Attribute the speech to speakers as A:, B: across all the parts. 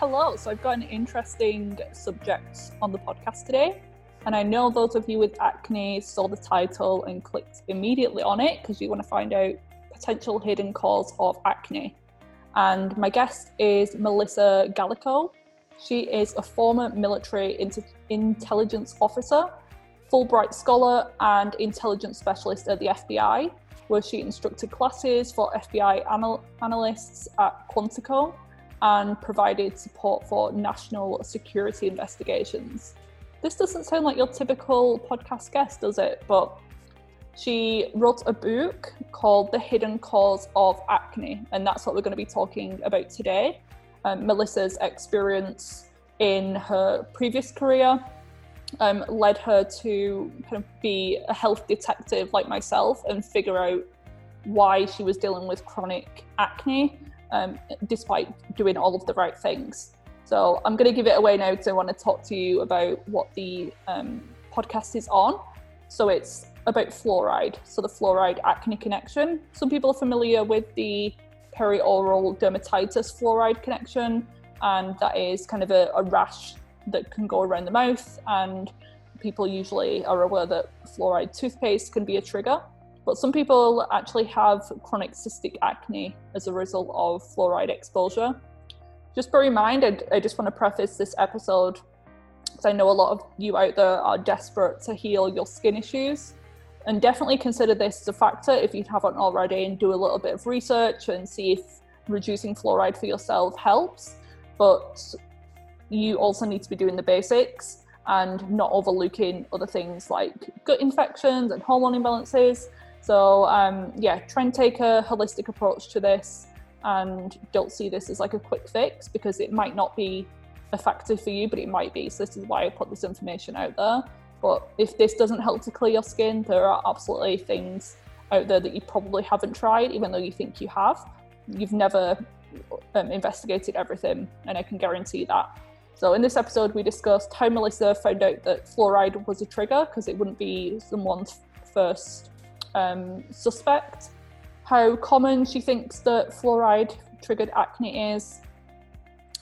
A: Hello, so I've got an interesting subject on the podcast today. And I know those of you with acne saw the title and clicked immediately on it because you want to find out potential hidden cause of acne. And my guest is Melissa Gallico. She is a former military inter- intelligence officer, Fulbright scholar, and intelligence specialist at the FBI, where she instructed classes for FBI anal- analysts at Quantico and provided support for national security investigations. This doesn't sound like your typical podcast guest, does it? But she wrote a book called The Hidden Cause of Acne, and that's what we're going to be talking about today. Um, Melissa's experience in her previous career um, led her to kind of be a health detective like myself and figure out why she was dealing with chronic acne um, despite doing all of the right things. So I'm going to give it away now because I want to talk to you about what the um, podcast is on. So it's about fluoride, so the fluoride acne connection. Some people are familiar with the perioral dermatitis fluoride connection, and that is kind of a, a rash that can go around the mouth. And people usually are aware that fluoride toothpaste can be a trigger. But some people actually have chronic cystic acne as a result of fluoride exposure. Just bear in mind, I, I just want to preface this episode because I know a lot of you out there are desperate to heal your skin issues. And definitely consider this as a factor if you haven't already, and do a little bit of research and see if reducing fluoride for yourself helps. But you also need to be doing the basics and not overlooking other things like gut infections and hormone imbalances so um, yeah, try and take a holistic approach to this and don't see this as like a quick fix because it might not be effective for you, but it might be. So this is why I put this information out there. But if this doesn't help to clear your skin, there are absolutely things out there that you probably haven't tried, even though you think you have. You've never um, investigated everything, and I can guarantee that. So in this episode, we discussed how Melissa found out that fluoride was a trigger because it wouldn't be someone's first um, suspect, how common she thinks that fluoride triggered acne is,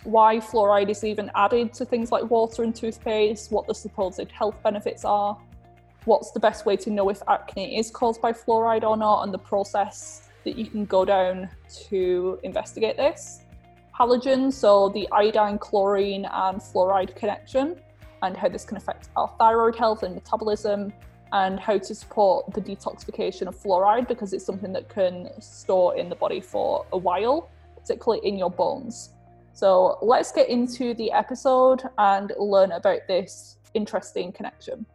A: why fluoride is even added to things like water and toothpaste, what the supposed health benefits are, what's the best way to know if acne is caused by fluoride or not, and the process that you can go down to investigate this. Halogens, so the iodine, chlorine, and fluoride connection, and how this can affect our thyroid health and metabolism, and how to support the detoxification of fluoride because it's something that can store in the body for a while, particularly in your bones. So let's get into the episode and learn about this interesting connection.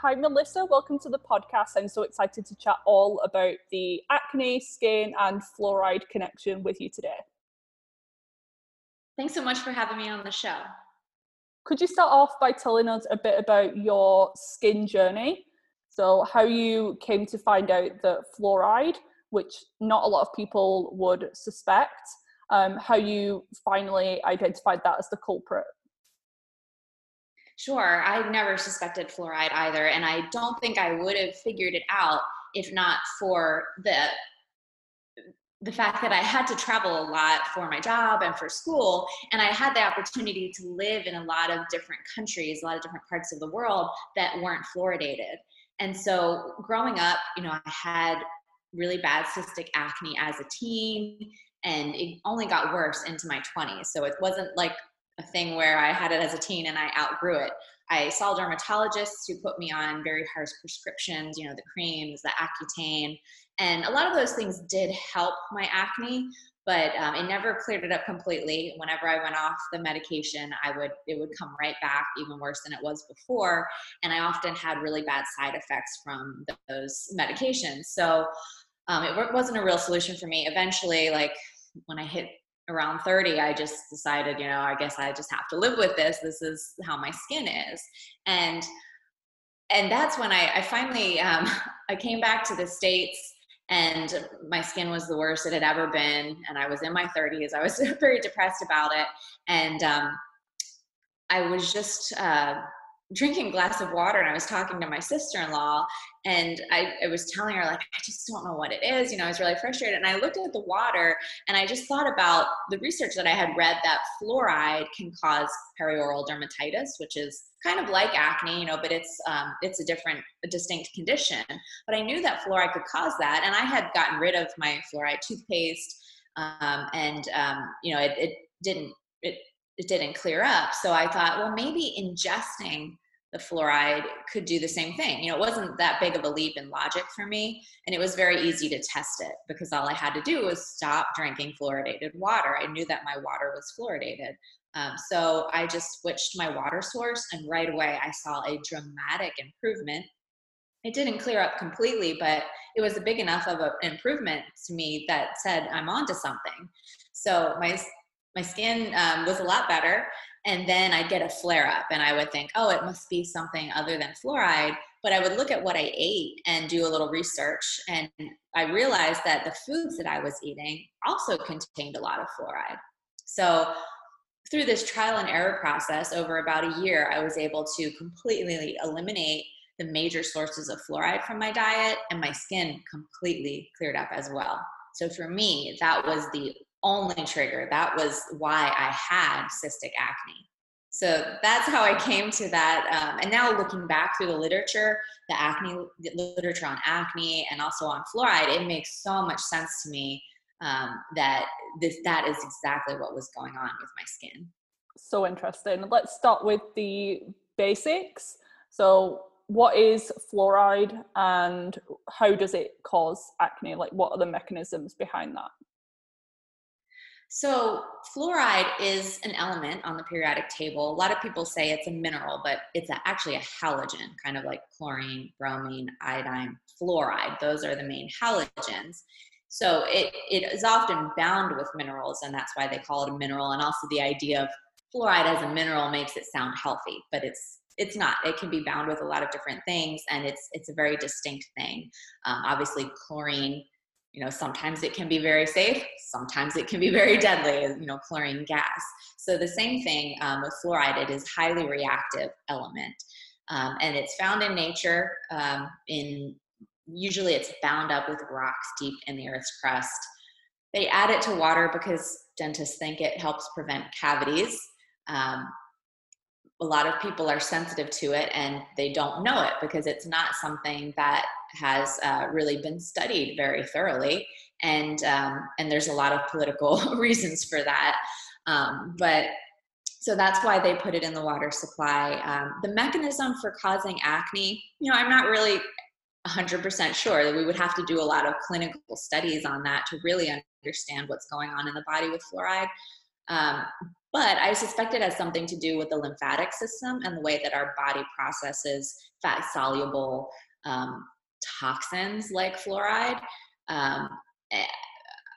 A: Hi, Melissa. Welcome to the podcast. I'm so excited to chat all about the acne, skin, and fluoride connection with you today.
B: Thanks so much for having me on the show.
A: Could you start off by telling us a bit about your skin journey? So, how you came to find out that fluoride, which not a lot of people would suspect, um, how you finally identified that as the culprit?
B: Sure. I never suspected fluoride either. And I don't think I would have figured it out if not for the the fact that I had to travel a lot for my job and for school, and I had the opportunity to live in a lot of different countries, a lot of different parts of the world that weren't fluoridated. And so growing up, you know, I had really bad cystic acne as a teen, and it only got worse into my 20s. So it wasn't like a thing where I had it as a teen and I outgrew it. I saw dermatologists who put me on very harsh prescriptions, you know, the creams, the Accutane, and a lot of those things did help my acne, but um, it never cleared it up completely. Whenever I went off the medication, I would it would come right back even worse than it was before, and I often had really bad side effects from those medications. So um, it wasn't a real solution for me. Eventually, like when I hit around 30 i just decided you know i guess i just have to live with this. This is how my skin is. And and that's when i, I finally um, i came back to the states and my skin was the worst it had ever been and i was in my 30s i was very depressed about it. And um, i was just uh, drinking glass of water and i was talking to my sister-in-law and I, I, was telling her like i just don't know what it is you know i was really frustrated and i looked at the water and i just thought about the research that i had read that fluoride can cause perioral dermatitis which is kind of like acne you know but it's um, it's a different a distinct condition. But i knew that fluoride could cause that and i had gotten rid of my fluoride toothpaste um, and um, you know it, it didn't it it didn't clear up. So I thought, well, maybe ingesting the fluoride could do the same thing. You know, it wasn't that big of a leap in logic for me, and it was very easy to test it because all I had to do was stop drinking fluoridated water. I knew that my water was fluoridated. Um, so I just switched my water source, and right away I saw a dramatic improvement. It didn't clear up completely, but it was a big enough of an improvement to me that said I'm onto something. So my my skin um, was a lot better. And then i'd get a flare up and i would think oh it must be something other than fluoride. But i would look at what i ate and do a little research and i realized that the foods that i was eating also contained a lot of fluoride. So through this trial and error process over about a year i was able to completely eliminate the major sources of fluoride from my diet and my skin completely cleared up as well. So for me that was the only trigger. That was why I had cystic acne. So that's how I came to that. Um, and now looking back through the literature, the acne the literature on acne and also on fluoride, it makes so much sense to me um, that this that is exactly what was going on with my skin.
A: So interesting. Let's start with the basics. So what is fluoride and how does it cause acne? Like what are the mechanisms behind that?
B: So, fluoride is an element on the periodic table. A lot of people say it's a mineral, but it's a, actually a halogen, kind of like chlorine, bromine, iodine, fluoride. Those are the main halogens. So, it, it is often bound with minerals, and that's why they call it a mineral. And also, the idea of fluoride as a mineral makes it sound healthy, but it's it's not. It can be bound with a lot of different things, and it's it's a very distinct thing. Um, obviously, chlorine you know sometimes it can be very safe sometimes it can be very deadly you know chlorine gas. So the same thing um, with fluoride it is highly reactive element. Um, and it's found in nature um, in usually it's bound up with rocks deep in the earth's crust. They add it to water because dentists think it helps prevent cavities. Um, a lot of people are sensitive to it and they don't know it because it's not something that has uh, really been studied very thoroughly. And um, and there's a lot of political reasons for that. Um, but so that's why they put it in the water supply. Um, the mechanism for causing acne you know i'm not really 100% sure that we would have to do a lot of clinical studies on that to really understand what's going on in the body with fluoride. Um, but I suspect it has something to do with the lymphatic system and the way that our body processes fat soluble um, toxins like fluoride. Um, eh,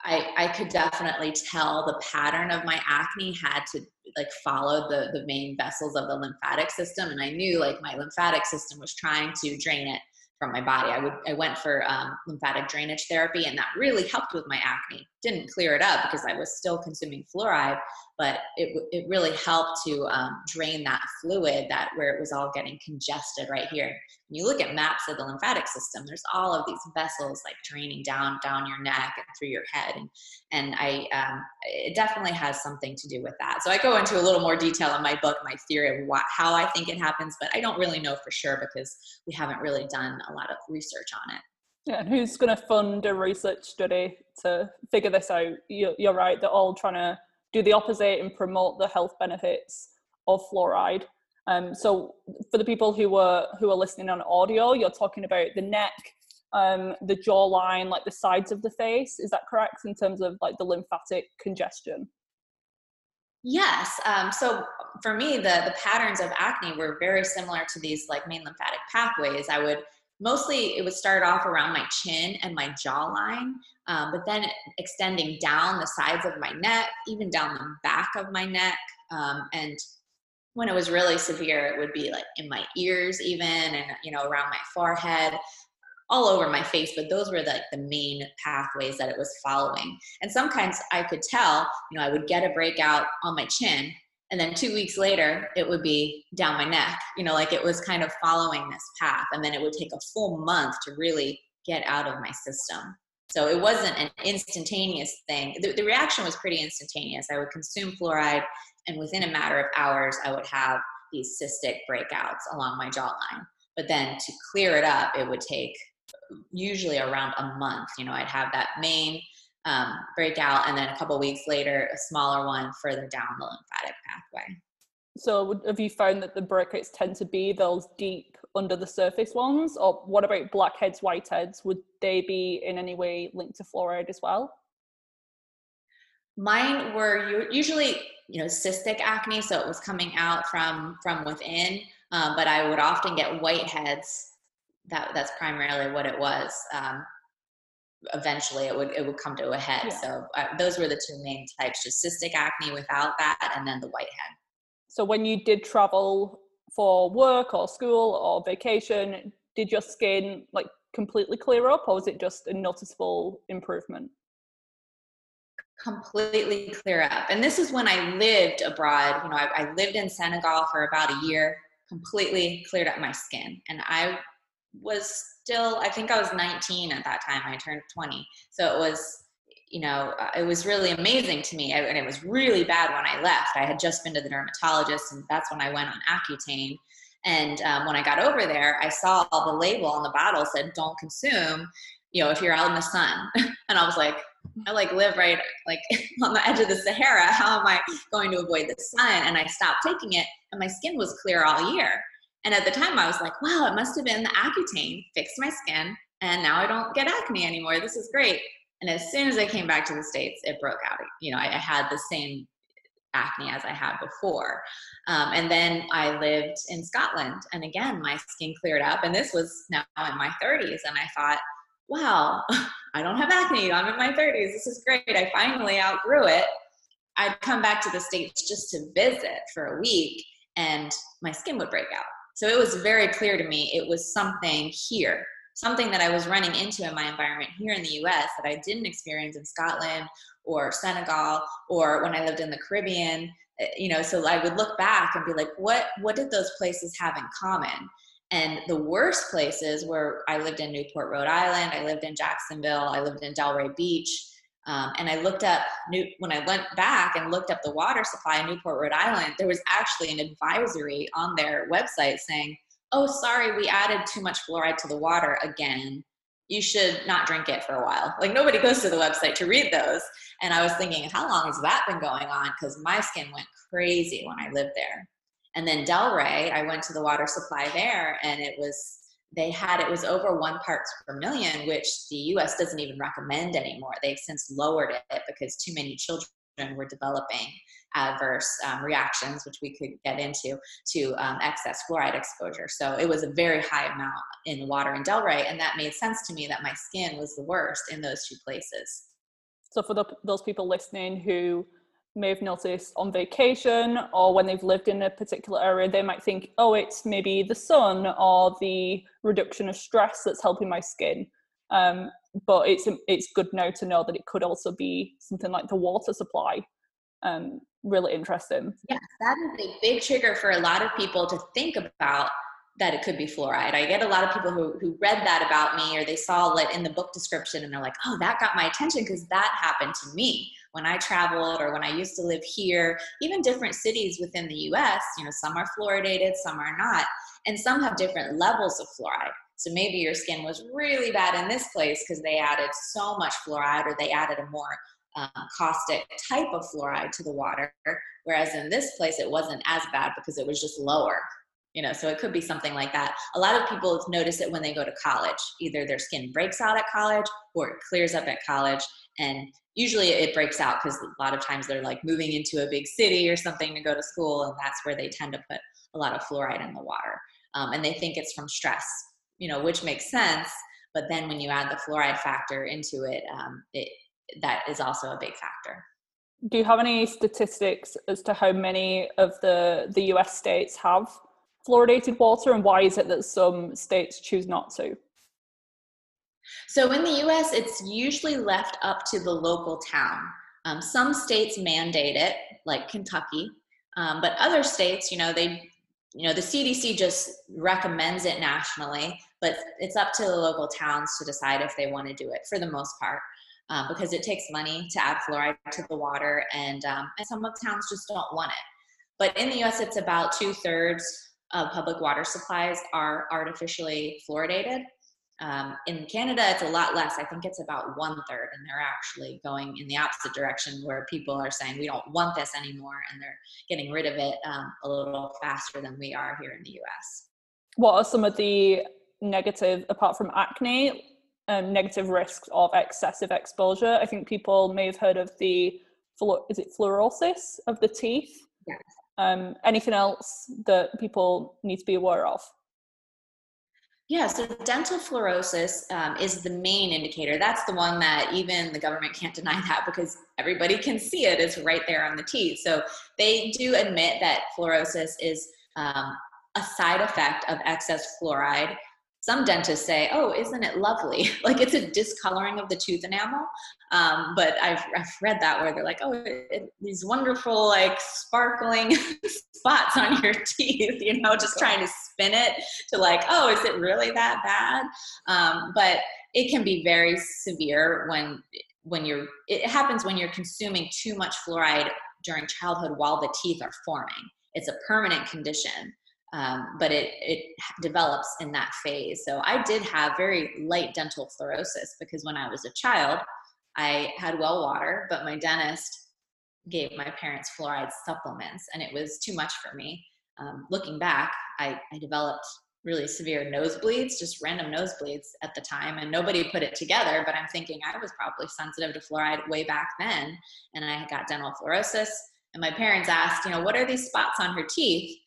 B: I, I could definitely tell the pattern of my acne had to like follow the, the main vessels of the lymphatic system. And I knew like my lymphatic system was trying to drain it from my body. I would I went for um, lymphatic drainage therapy, and that really helped with my acne. Didn't clear it up because I was still consuming fluoride, but it it really helped to um, drain that fluid that where it was all getting congested right here. You look at maps of the lymphatic system, there's all of these vessels like draining down down your neck and through your head, and and I um, it definitely has something to do with that. So I go into a little more detail in my book, my theory of what, how I think it happens, but I don't really know for sure because we haven't really done a lot of research on it.
A: Yeah, and who's going to fund a research study to figure this out? You're, you're right; they're all trying to do the opposite and promote the health benefits of fluoride. Um, so for the people who are who are listening on audio, you're talking about the neck, um, the jawline, like the sides of the face. Is that correct in terms of like the lymphatic congestion?
B: Yes. Um, so for me, the the patterns of acne were very similar to these like main lymphatic pathways. I would mostly it would start off around my chin and my jawline, um, but then extending down the sides of my neck, even down the back of my neck, um, and when it was really severe, it would be like in my ears, even, and you know around my forehead all over my face, but those were like the main pathways that it was following. And sometimes I could tell, you know, I would get a breakout on my chin, and then two weeks later, it would be down my neck, you know, like it was kind of following this path. And then it would take a full month to really get out of my system. So it wasn't an instantaneous thing. The, the reaction was pretty instantaneous. I would consume fluoride, and within a matter of hours, I would have these cystic breakouts along my jawline. But then to clear it up, it would take usually around a month. You know, I'd have that main um, breakout, and then a couple weeks later, a smaller one further down the lymphatic pathway.
A: So, have you found that the breakouts tend to be those deep under the surface ones, or what about blackheads, whiteheads? Would they be in any way linked to fluoride as well?
B: Mine were usually, you know, cystic acne, so it was coming out from from within. Um, but I would often get whiteheads that that's primarily what it was. Um, eventually, it would it would come to a head. Yeah. So uh, those were the two main types: just cystic acne without that, and then the whitehead.
A: So when you did travel for work or school or vacation, did your skin like completely clear up, or was it just a noticeable improvement?
B: Completely clear up. And this is when I lived abroad. You know, I, I, lived in Senegal for about a year, completely cleared up my skin. And I was still, I think I was 19 at that time. I turned 20. So it was, you know, uh, it was really amazing to me. I, and it was really bad when I left. I had just been to the dermatologist, and that's when I went on Accutane. And um, when I got over there, I saw all the label on the bottle said, don't consume, you know, if you're out in the sun. and I was like, I like live right like on the edge of the Sahara. How am I going to avoid the sun? And I stopped taking it, and my skin was clear all year. And at the time, I was like, wow, it must have been the Accutane fixed my skin, and now I don't get acne anymore. This is great. And as soon as I came back to the States, it broke out. You know, I, I had the same acne as I had before. Um, and then I lived in Scotland, and again, my skin cleared up. And this was now in my 30s, and I thought, wow, I don't have acne. I'm in my 30s. This is great. I finally outgrew it. I'd come back to the States just to visit for a week, and my skin would break out. So it was very clear to me it was something here, something that I was running into in my environment here in the US that I didn't experience in Scotland or Senegal or when I lived in the Caribbean. Eh, you know, so I would look back and be like, what what did those places have in common? And the worst places where I lived in Newport, Rhode Island, I lived in Jacksonville, I lived in Delray Beach, um, and I looked up New, when I went back and looked up the water supply in Newport, Rhode Island. There was actually an advisory on their website saying, "Oh, sorry, we added too much fluoride to the water again. You should not drink it for a while." Like nobody goes to the website to read those. And I was thinking, how long has that been going on? Because my skin went crazy when I lived there. And then Delray, I went to the water supply there, and it was they had it was over one parts per million, which the US doesn't even recommend anymore. They've since lowered it because too many children were developing adverse um, reactions, which we could get into, to um, excess fluoride exposure. So it was a very high amount in the water in Delray, and that made sense to me that my skin was the worst in those two places.
A: So for the, those people listening who may have noticed on vacation or when they've lived in a particular area, they might think, oh, it's maybe the sun or the reduction of stress that's helping my skin. Um, but it's it's good now to know that it could also be something like the water supply. Um, really interesting.
B: Yeah, that is a big trigger for a lot of people to think about that it could be fluoride. I get a lot of people who, who read that about me or they saw it in the book description and they're like, oh, that got my attention because that happened to me when I traveled or when I used to live here, even different cities within the US, you know, some are fluoridated, some are not, and some have different levels of fluoride. So maybe your skin was really bad in this place because they added so much fluoride or they added a more um, caustic type of fluoride to the water, whereas in this place it wasn't as bad because it was just lower. you know so it could be something like that a lot of people notice it when they go to college either their skin breaks out at college or it clears up at college and usually it breaks out because a lot of times they're like moving into a big city or something to go to school and that's where they tend to put a lot of fluoride in the water um, and they think it's from stress you know which makes sense but then when you add the fluoride factor into it, um, it that is also a big factor
A: do you have any statistics as to how many of the the US states have fluoridated water and why is it that some states choose not to?
B: So in the US, it's usually left up to the local town. Um, some states mandate it, like Kentucky, um, but other states, you know, they, you know, the CDC just recommends it nationally, but it's up to the local towns to decide if they want to do it for the most part. Um, because it takes money to add fluoride to the water, and, um, and some of towns just don't want it. But in the US, it's about two thirds of public water supplies are artificially fluoridated. Um, in Canada, it's a lot less. I think it's about one third, and they're actually going in the opposite direction where people are saying we don't want this anymore, and they're getting rid of it um, a little faster than we are here in the US.
A: What are some of the negative, apart from acne, um, negative risks of excessive exposure? I think people may have heard of the, is it fluorosis of the teeth?
B: Yes.
A: Um, anything else that people need to be aware of?
B: Yeah, so dental fluorosis um, is the main indicator. That's the one that even the government can't deny that because everybody can see it. It's right there on the teeth. So they do admit that fluorosis is um, a side effect of excess fluoride some dentists say, "Oh, isn't it lovely?" like it's a discoloring of the tooth enamel. Um, but I've, I've read that where they're like, "Oh, it, it, these wonderful like sparkling spots on your teeth," you know, just trying to spin it to like, "Oh, is it really that bad?" Um, but it can be very severe when when you're. It happens when you're consuming too much fluoride during childhood while the teeth are forming. It's a permanent condition um, but it it develops in that phase. So I did have very light dental fluorosis because when I was a child, I had well water, but my dentist gave my parents fluoride supplements, and it was too much for me. Um, looking back, I, I developed really severe nosebleeds, just random nosebleeds at the time, and nobody put it together. But I'm thinking I was probably sensitive to fluoride way back then, and I got dental fluorosis. And my parents asked, you know, what are these spots on her teeth?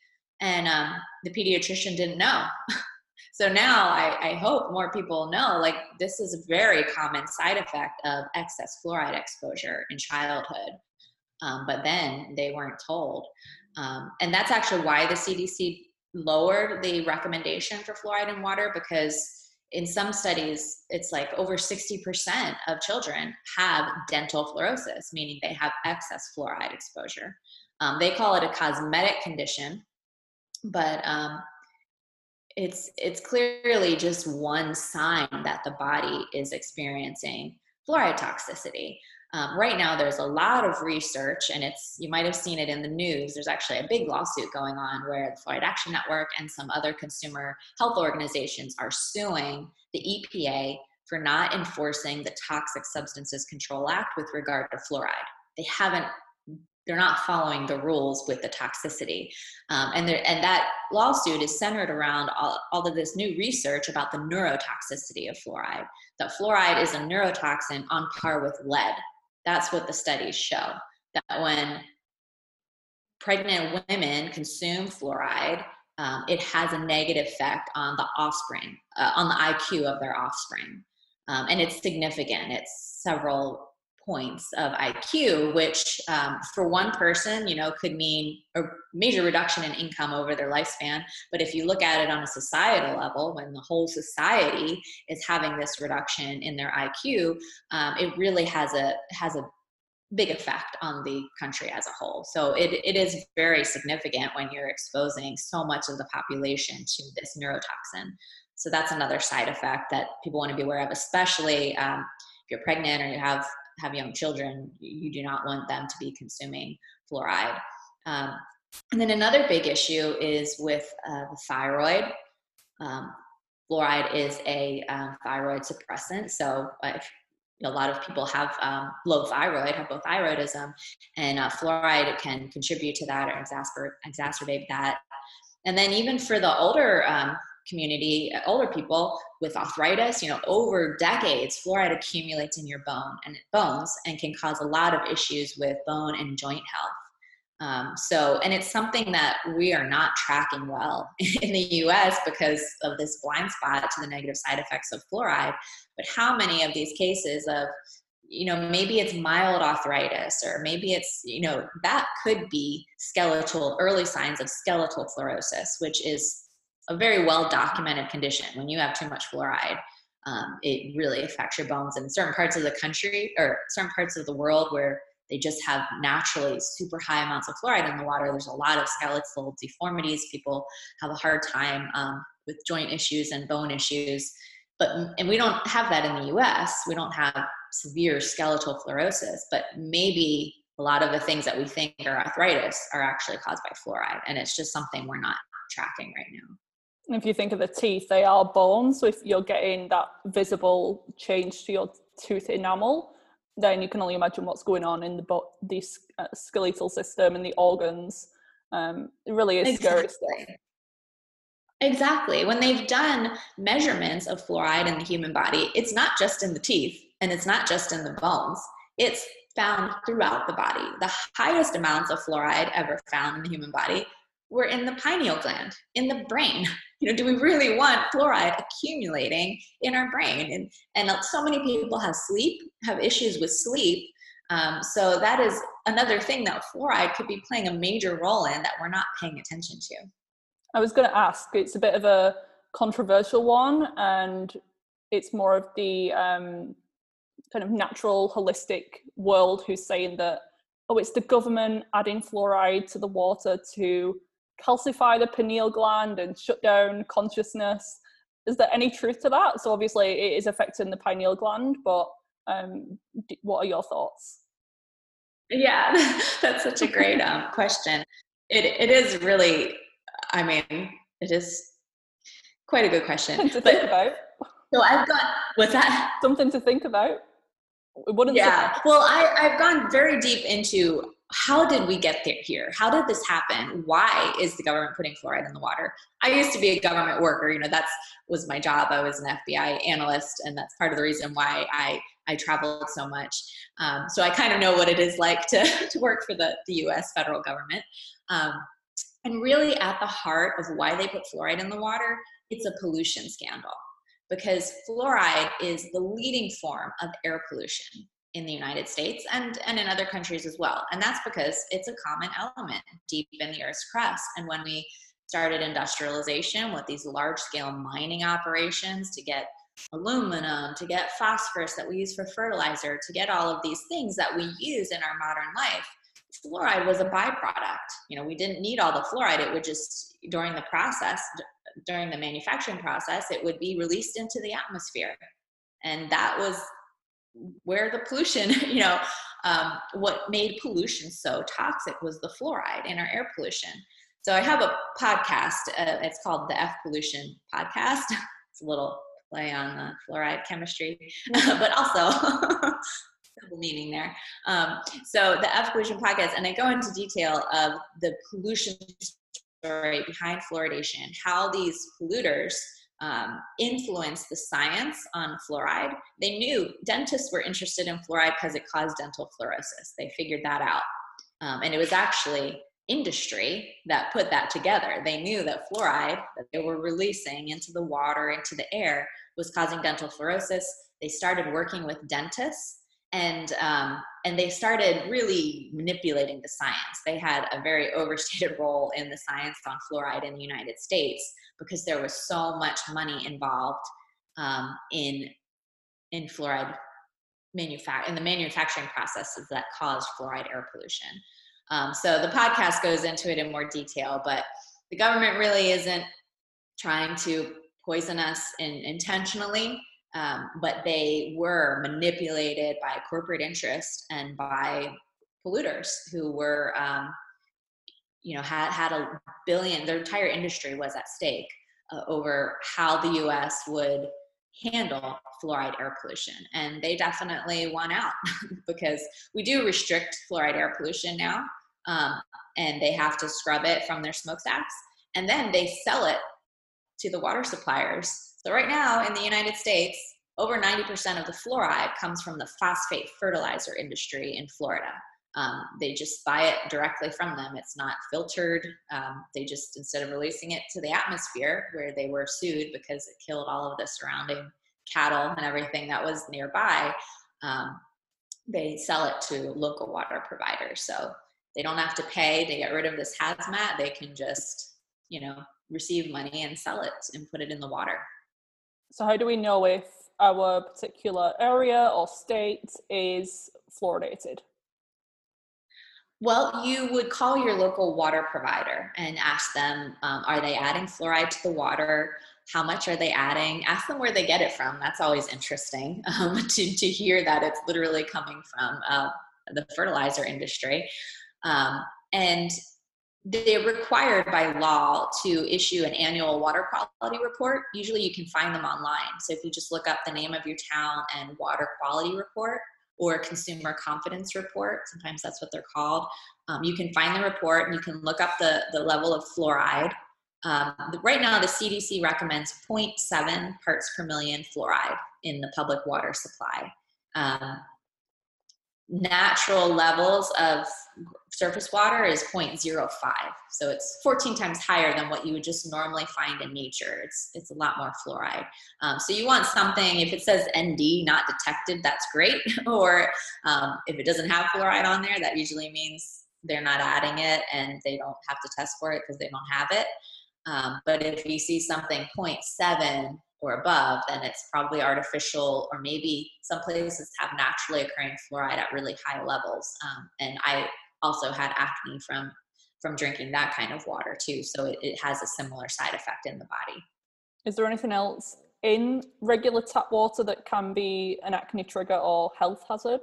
B: And um, the pediatrician didn't know. so now I, I, hope more people know like this is a very common side effect of excess fluoride exposure in childhood. Um, but then they weren't told. Um, and that's actually why the CDC lowered the recommendation for fluoride in water because in some studies, it's like over 60% of children have dental fluorosis, meaning they have excess fluoride exposure. Um, they call it a cosmetic condition but um, it's it's clearly just one sign that the body is experiencing fluoride toxicity. Um, right now, there's a lot of research, and it's you might have seen it in the news. There's actually a big lawsuit going on where the Fluoride Action Network and some other consumer health organizations are suing the EPA for not enforcing the Toxic Substances Control Act with regard to fluoride. They haven't they're not following the rules with the toxicity. Um, and, and that lawsuit is centered around all, all of this new research about the neurotoxicity of fluoride. That fluoride is a neurotoxin on par with lead. That's what the studies show. That when pregnant women consume fluoride, um, it has a negative effect on the offspring, uh, on the IQ of their offspring. Um, and it's significant. It's several points of IQ, which um, for one person, you know, could mean a major reduction in income over their lifespan. But if you look at it on a societal level, when the whole society is having this reduction in their IQ, um, it really has a has a big effect on the country as a whole. So it, it is very significant when you're exposing so much of the population to this neurotoxin. So that's another side effect that people want to be aware of, especially um, if you're pregnant or you have have young children, you do not want them to be consuming fluoride. Um, and then another big issue is with uh, the thyroid. Um, fluoride is a um, thyroid suppressant, so if, a lot of people have um, low thyroid, hypothyroidism, and uh, fluoride can contribute to that or exacerbate, exacerbate that. And then even for the older um, community, older people with arthritis, you know, over decades, fluoride accumulates in your bone and bones and can cause a lot of issues with bone and joint health. Um, so, and it's something that we are not tracking well in the US because of this blind spot to the negative side effects of fluoride. But how many of these cases of, you know, maybe it's mild arthritis or maybe it's, you know, that could be skeletal, early signs of skeletal fluorosis, which is a very well documented condition. When you have too much fluoride, um, it really affects your bones in certain parts of the country or certain parts of the world where they just have naturally super high amounts of fluoride in the water. There's a lot of skeletal deformities. People have a hard time um, with joint issues and bone issues. But and we don't have that in the US. We don't have severe skeletal fluorosis, but maybe a lot of the things that we think are arthritis are actually caused by fluoride. And it's just something we're not tracking right now.
A: If you think of the teeth, they are bones. So if you're getting that visible change to your tooth enamel, then you can only imagine what's going on in the bo- the uh, skeletal system and the organs. Um, it really is exactly. scary stuff.
B: Exactly. When they've done measurements of fluoride in the human body, it's not just in the teeth and it's not just in the bones. It's found throughout the body. The highest amounts of fluoride ever found in the human body were in the pineal gland, in the brain. You know, do we really want fluoride accumulating in our brain? And, and so many people have sleep, have issues with sleep. Um, so that is another thing that fluoride could be playing a major role in that we're not paying attention to.
A: I was going to ask, it's a bit of a controversial one, and it's more of the um, kind of natural, holistic world who's saying that, oh, it's the government adding fluoride to the water to calcify the pineal gland and shut down consciousness. Is there any truth to that? So obviously it is affecting the pineal gland, but um, what are your thoughts?
B: Yeah, that's such a great um, question. It it is really, I mean, it is quite a good question.
A: To but, think about.
B: So I've got what's that?
A: Something to think about.
B: yeah. Well, I I've gone very deep into how did we get there here? How did this happen? Why is the government putting fluoride in the water? I used to be a government worker. You know, that's was my job. I was an FBI analyst, and that's part of the reason why I I traveled so much. Um, so I kind of know what it is like to to work for the the U.S. federal government. Um, and really, at the heart of why they put fluoride in the water, it's a pollution scandal because fluoride is the leading form of air pollution in the United States and, and in other countries as well. And that's because it's a common element deep in the Earth's crust. And when we started industrialization with these large scale mining operations to get aluminum, to get phosphorus that we use for fertilizer, to get all of these things that we use in our modern life, fluoride was a byproduct. You know, we didn't need all the fluoride. It would just, during the process, during the manufacturing process, it would be released into the atmosphere. And that was where the pollution, you know, um, what made pollution so toxic was the fluoride in our air pollution. So I have a podcast. Uh, it's called the F Pollution Podcast. It's a little play on the fluoride chemistry, but also double meaning there. Um, so the F Pollution Podcast, and I go into detail of the pollution story behind fluoridation, how these polluters um, influenced the science on fluoride. They knew dentists were interested in fluoride because it caused dental fluorosis. They figured that out. Um, and it was actually industry that put that together. They knew that fluoride that they were releasing into the water, into the air, was causing dental fluorosis. They started working with dentists and um, and they started really manipulating the science. They had a very overstated role in the science on fluoride in the United States because there was so much money involved um, in in fluoride manufact in the manufacturing processes that caused fluoride air pollution. Um, so the podcast goes into it in more detail, but the government really isn't trying to poison us in, intentionally um, but they were manipulated by corporate interest and by polluters who were um, you know had had a billion their entire industry was at stake uh, over how the us would handle fluoride air pollution and they definitely won out because we do restrict fluoride air pollution now um, and they have to scrub it from their smokestacks and then they sell it to the water suppliers. So right now in the United States, over 90% of the fluoride comes from the phosphate fertilizer industry in Florida. Um, they just buy it directly from them. It's not filtered. Um, they just, instead of releasing it to the atmosphere where they were sued because it killed all of the surrounding cattle and everything that was nearby, um, they sell it to local water providers. So they don't have to pay to get rid of this hazmat. They can just, you know, receive money and sell it and put it in the water.
A: So, how do we know if our particular area or state is fluoridated?
B: Well, you would call your local water provider and ask them um, are they adding fluoride to the water? How much are they adding? Ask them where they get it from. That's always interesting um, to, to hear that it's literally coming from uh, the fertilizer industry. Um, and they're required by law to issue an annual water quality report. Usually you can find them online. So if you just look up the name of your town and water quality report or consumer confidence report, sometimes that's what they're called, um, you can find the report and you can look up the, the level of fluoride. Um, right now, the CDC recommends 0.7 parts per million fluoride in the public water supply. Um, natural levels of surface water is 0.05 so it's 14 times higher than what you would just normally find in nature. It's it's a lot more fluoride. Um, so you want something if it says nd not detected that's great. Or um, if it doesn't have fluoride on there that usually means they're not adding it and they don't have to test for it because they don't have it. Um, but if you see something 0.7 or above, then it's probably artificial, or maybe some places have naturally occurring fluoride at really high levels. Um, and I also had acne from from drinking that kind of water too, so it, it has a similar side effect in the body.
A: Is there anything else in regular tap water that can be an acne trigger or health hazard?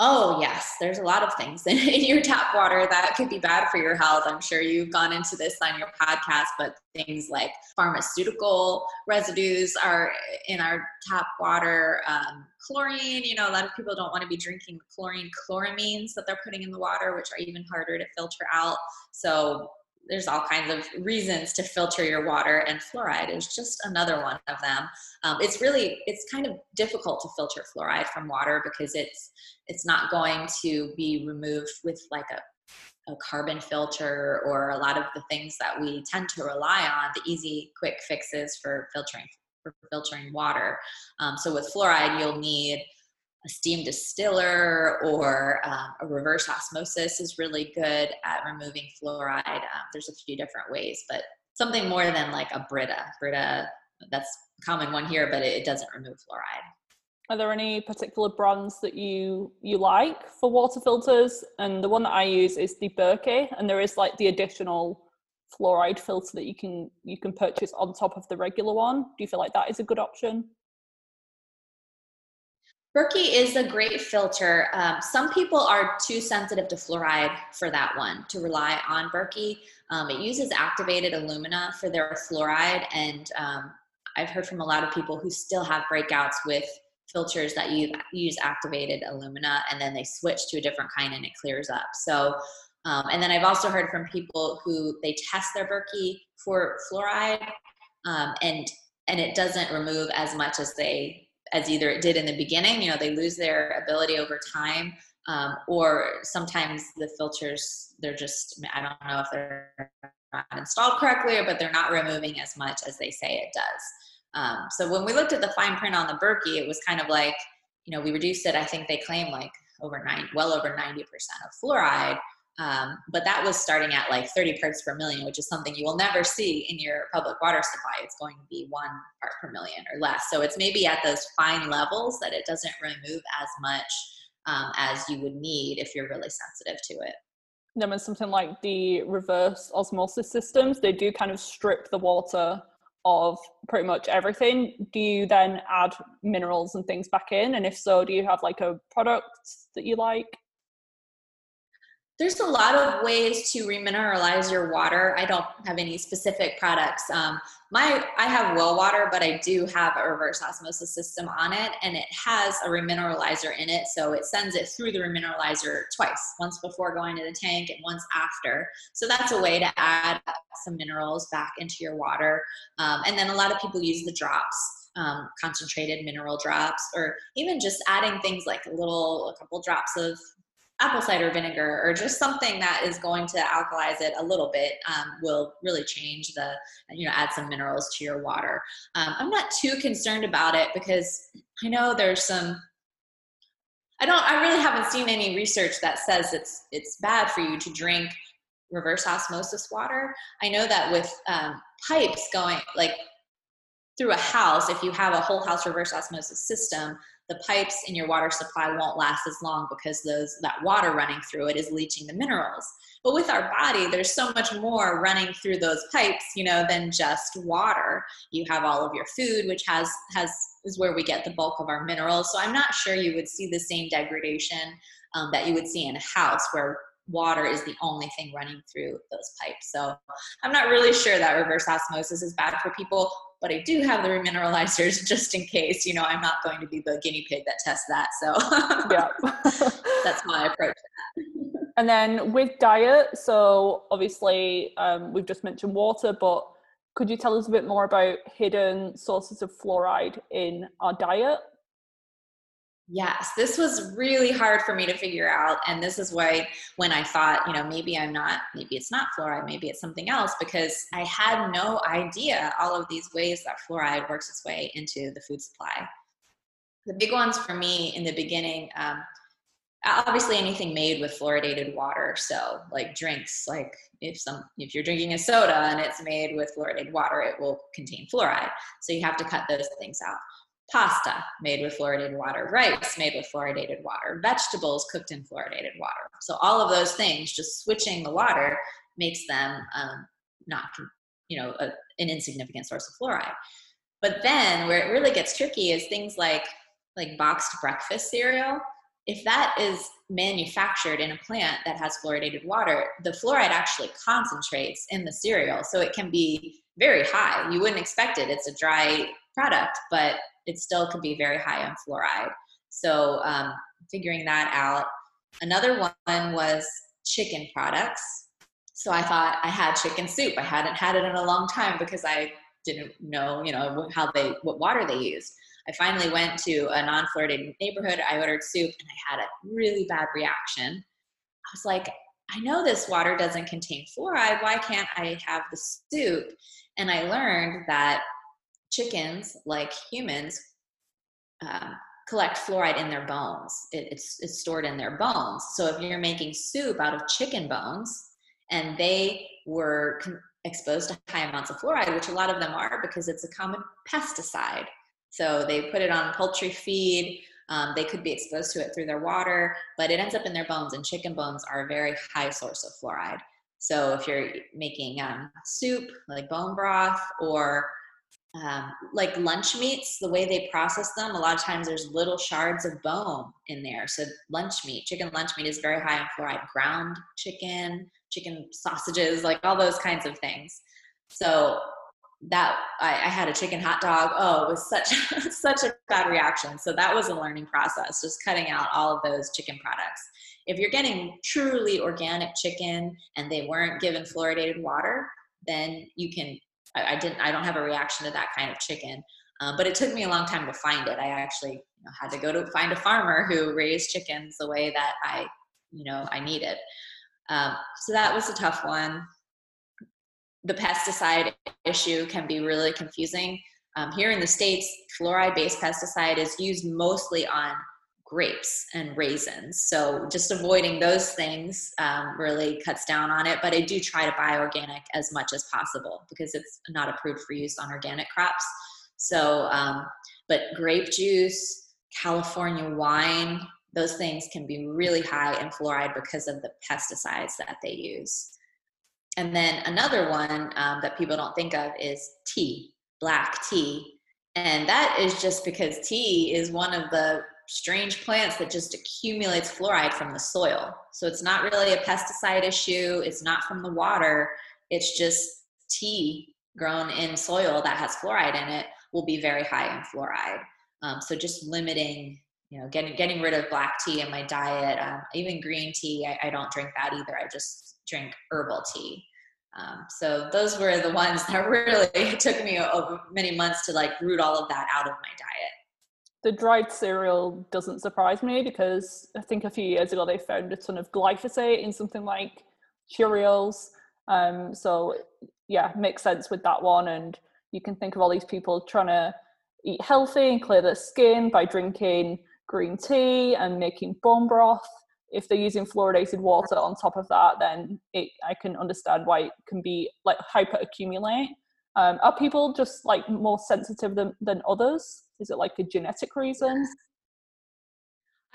B: Oh, yes, there's a lot of things in, in, your tap water that could be bad for your health. I'm sure you've gone into this on your podcast, but things like pharmaceutical residues are in our tap water. Um, chlorine, you know, a lot of people don't want to be drinking chlorine chloramines that they're putting in the water, which are even harder to filter out. So there's all kinds of reasons to filter your water and fluoride is just another one of them um, it's really it's kind of difficult to filter fluoride from water because it's it's not going to be removed with like a, a carbon filter or a lot of the things that we tend to rely on the easy quick fixes for filtering for filtering water um, so with fluoride you'll need a steam distiller or um, a reverse osmosis is really good at removing fluoride. Um, there's a few different ways, but something more than like a Brita. Brita, that's common one here, but it, it doesn't remove fluoride.
A: Are there any particular brands that you you like for water filters? And the one that I use is the Berkey, and there is like the additional fluoride filter that you can you can purchase on top of the regular one. Do you feel like that is a good option?
B: Berkey is a great filter. Um, some people are too sensitive to fluoride for that one to rely on Berkey. Um, it uses activated alumina for their fluoride, and um, I've heard from a lot of people who still have breakouts with filters that use, use activated alumina, and then they switch to a different kind and it clears up. So, um, and then I've also heard from people who they test their Berkey for fluoride, um, and and it doesn't remove as much as they as either it did in the beginning, you know, they lose their ability over time, um, or sometimes the filters, they're just, I don't know if they're not installed correctly, but they're not removing as much as they say it does. Um, so when we looked at the fine print on the Berkey, it was kind of like, you know, we reduced it, I think they claim like over nine, well over 90% of fluoride, um, but that was starting at like 30 parts per million, which is something you will never see in your public water supply. It's going to be one part per million or less. So it's maybe at those fine levels that it doesn't remove as much um, as you would need if you're really sensitive to it.
A: Then with something like the reverse osmosis systems, they do kind of strip the water of pretty much everything. Do you then add minerals and things back in? And if so, do you have like a product that you like?
B: There's a lot of ways to remineralize your water. I don't have any specific products. Um, my I have well water, but I do have a reverse osmosis system on it, and it has a remineralizer in it. So it sends it through the remineralizer twice, once before going to the tank and once after. So that's a way to add some minerals back into your water. Um, and then a lot of people use the drops. Um, concentrated mineral drops, or even just adding things like a little, a couple drops of apple cider vinegar or just something that is going to alkalize it a little bit um, will really change the you know add some minerals to your water. Um, i'm not too concerned about it because i know there's some i don't i really haven't seen any research that says it's it's bad for you to drink reverse osmosis water. I know that with um, pipes going like through a house if you have a whole house reverse osmosis system the pipes in your water supply won't last as long because those that water running through it is leaching the minerals. But with our body there's so much more running through those pipes you know than just water. You have all of your food which has has is where we get the bulk of our minerals. So i'm not sure you would see the same degradation um, that you would see in a house where water is the only thing running through those pipes. So I'm not really sure that reverse osmosis is bad for people, but I do have the remineralizers just in case. You know, I'm not going to be the guinea pig that tests that. So yeah, that's my approach
A: And then with diet, so obviously um, we've just mentioned water, but could you tell us a bit more about hidden sources of fluoride in our diet?
B: Yes, this was really hard for me to figure out. And this is why, when I thought, you know, maybe I'm not, maybe it's not fluoride, maybe it's something else, because I had no idea all of these ways that fluoride works its way into the food supply. The big ones for me in the beginning, um, obviously anything made with fluoridated water. So, like drinks, like if some if you're drinking a soda and it's made with fluoridated water, it will contain fluoride. So you have to cut those things out pasta made with fluoridated water, rice made with fluoridated water, vegetables cooked in fluoridated water. So all of those things, just switching the water makes them um, not, you know, a, an insignificant source of fluoride. But then where it really gets tricky is things like like boxed breakfast cereal. If that is manufactured in a plant that has fluoridated water, the fluoride actually concentrates in the cereal. So it can be very high. You wouldn't expect it. It's a dry product, but it still could be very high in fluoride. So um, figuring that out. Another one was chicken products. So I thought I had chicken soup. I hadn't had it in a long time because I didn't know, you know, how they, what water they used. I finally went to a non-fluoridated neighborhood. I ordered soup and I had a really bad reaction. I was like, I know this water doesn't contain fluoride. Why can't I have the soup? And I learned that chickens, like humans, uh, collect fluoride in their bones. It, it's, it's stored in their bones. So if you're making soup out of chicken bones and they were con- exposed to high amounts of fluoride, which a lot of them are because it's a common pesticide. So they put it on poultry feed. Um, they could be exposed to it through their water, but it ends up in their bones, and chicken bones are a very high source of fluoride. So if you're making um, soup, like bone broth, or um, like lunch meats, the way they process them, a lot of times there's little shards of bone in there. So lunch meat, chicken lunch meat is very high in fluoride. Ground chicken, chicken sausages, like all those kinds of things. So that I, I had a chicken hot dog. Oh, it was such such a bad reaction. So that was a learning process, just cutting out all of those chicken products. If you're getting truly organic chicken and they weren't given fluoridated water, then you can I, I, didn't I don't have a reaction to that kind of chicken. Uh, but it took me a long time to find it. I actually you know, had to go to find a farmer who raised chickens the way that I you know I needed. Um, so that was a tough one. The pesticide issue can be really confusing. Um, here in the states, fluoride-based pesticide is used mostly on grapes and raisins. So just avoiding those things um, really cuts down on it. But I do try to buy organic as much as possible because it's not approved for use on organic crops. So, um, but grape juice, California wine, those things can be really high in fluoride because of the pesticides that they use. And then another one um, that people don't think of is tea, black tea. And that is just because tea is one of the strange plants that just accumulates fluoride from the soil. So it's not really a pesticide issue, it's not from the water, it's just tea grown in soil that has fluoride in it will be very high in fluoride. Um, so just limiting, you know, getting getting rid of black tea in my diet, um, even green tea. I, I, don't drink that either. I just drink herbal tea. Um, so those were the ones that really took me over many months to like root all of that out of my diet.
A: The dried cereal doesn't surprise me because I think a few years ago they found a ton of glyphosate in something like Cheerios. Um, so yeah, makes sense with that one. And you can think of all these people trying to eat healthy and clear their skin by drinking green tea and making bone broth if they're using fluoridated water on top of that, then it, I can understand why it can be like hyper accumulate. Um, are people just like more sensitive than, than others? Is it like a genetic reason?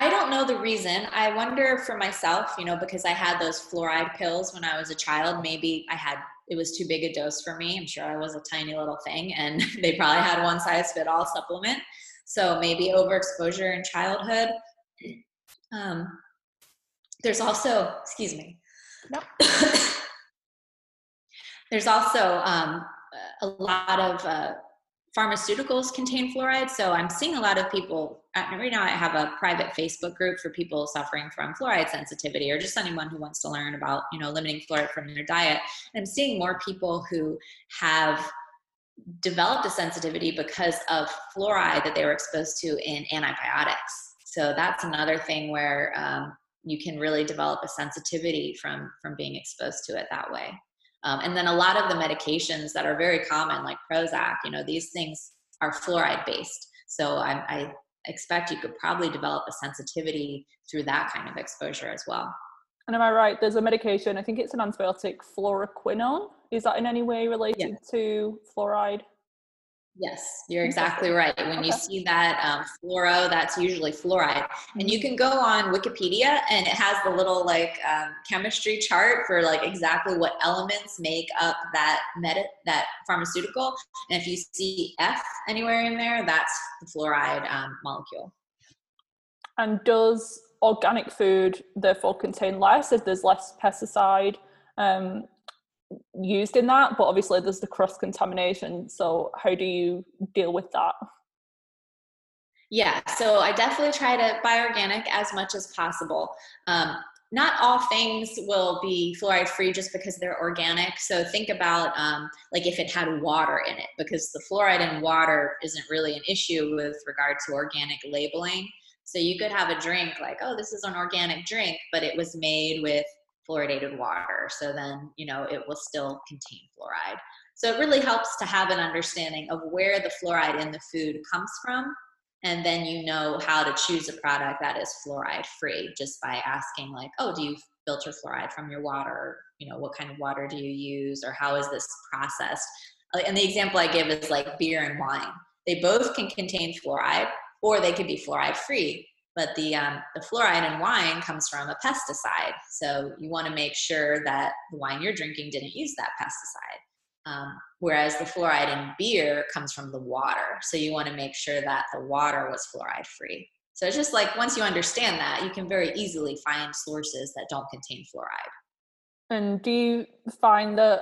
B: I don't know the reason. I wonder for myself, you know, because I had those fluoride pills when I was a child, maybe I had it was too big a dose for me. I'm sure I was a tiny little thing and they probably had one size fit all supplement. So maybe overexposure in childhood. Um, there's also, excuse me. Nope. there's also um, a lot of uh, pharmaceuticals contain fluoride. So I'm seeing a lot of people, uh, right now I have a private Facebook group for people suffering from fluoride sensitivity or just anyone who wants to learn about, you know, limiting fluoride from their diet. And I'm seeing more people who have developed a sensitivity because of fluoride that they were exposed to in antibiotics. So that's another thing where um, you can really develop a sensitivity from from being exposed to it that way um, and then a lot of the medications that are very common like prozac you know these things are fluoride based so I, I expect you could probably develop a sensitivity through that kind of exposure as well.
A: And am i right? There's a medication i think it's an antibiotic fluoroquinone is that in any way related yeah. to fluoride
B: Yes, you're exactly right. When you see that um, fluoro, that's usually fluoride. And you mm-hmm. can go on Wikipedia and it has the little like um, chemistry chart for like exactly what elements make up that med- that pharmaceutical. And if you see F anywhere in there, that's the fluoride um, molecule.
A: And does organic food therefore contain less if there's less pesticide? Um, used in that but obviously there's the cross contamination so how do you deal with that?
B: Yeah so i definitely try to buy organic as much as possible. Um, not all things will be fluoride free just because they're organic so think about um, like if it had water in it because the fluoride in water isn't really an issue with regard to organic labeling. So you could have a drink like oh this is an organic drink but it was made with fluoridated water. So then, you know, it will still contain fluoride. So it really helps to have an understanding of where the fluoride in the food comes from. And then you know how to choose a product that is fluoride free just by asking, like, oh, do you filter fluoride from your water? You know, what kind of water do you use? Or how is this processed? Uh, and the example I give is like beer and wine. They both can contain fluoride or they could be fluoride free but the, um, the fluoride in wine comes from a pesticide. So you want to make sure that the wine you're drinking didn't use that pesticide. Um, whereas the fluoride in beer comes from the water. So you want to make sure that the water was fluoride free. So it's just like once you understand that, you can very easily find sources that don't contain fluoride.
A: And do you find that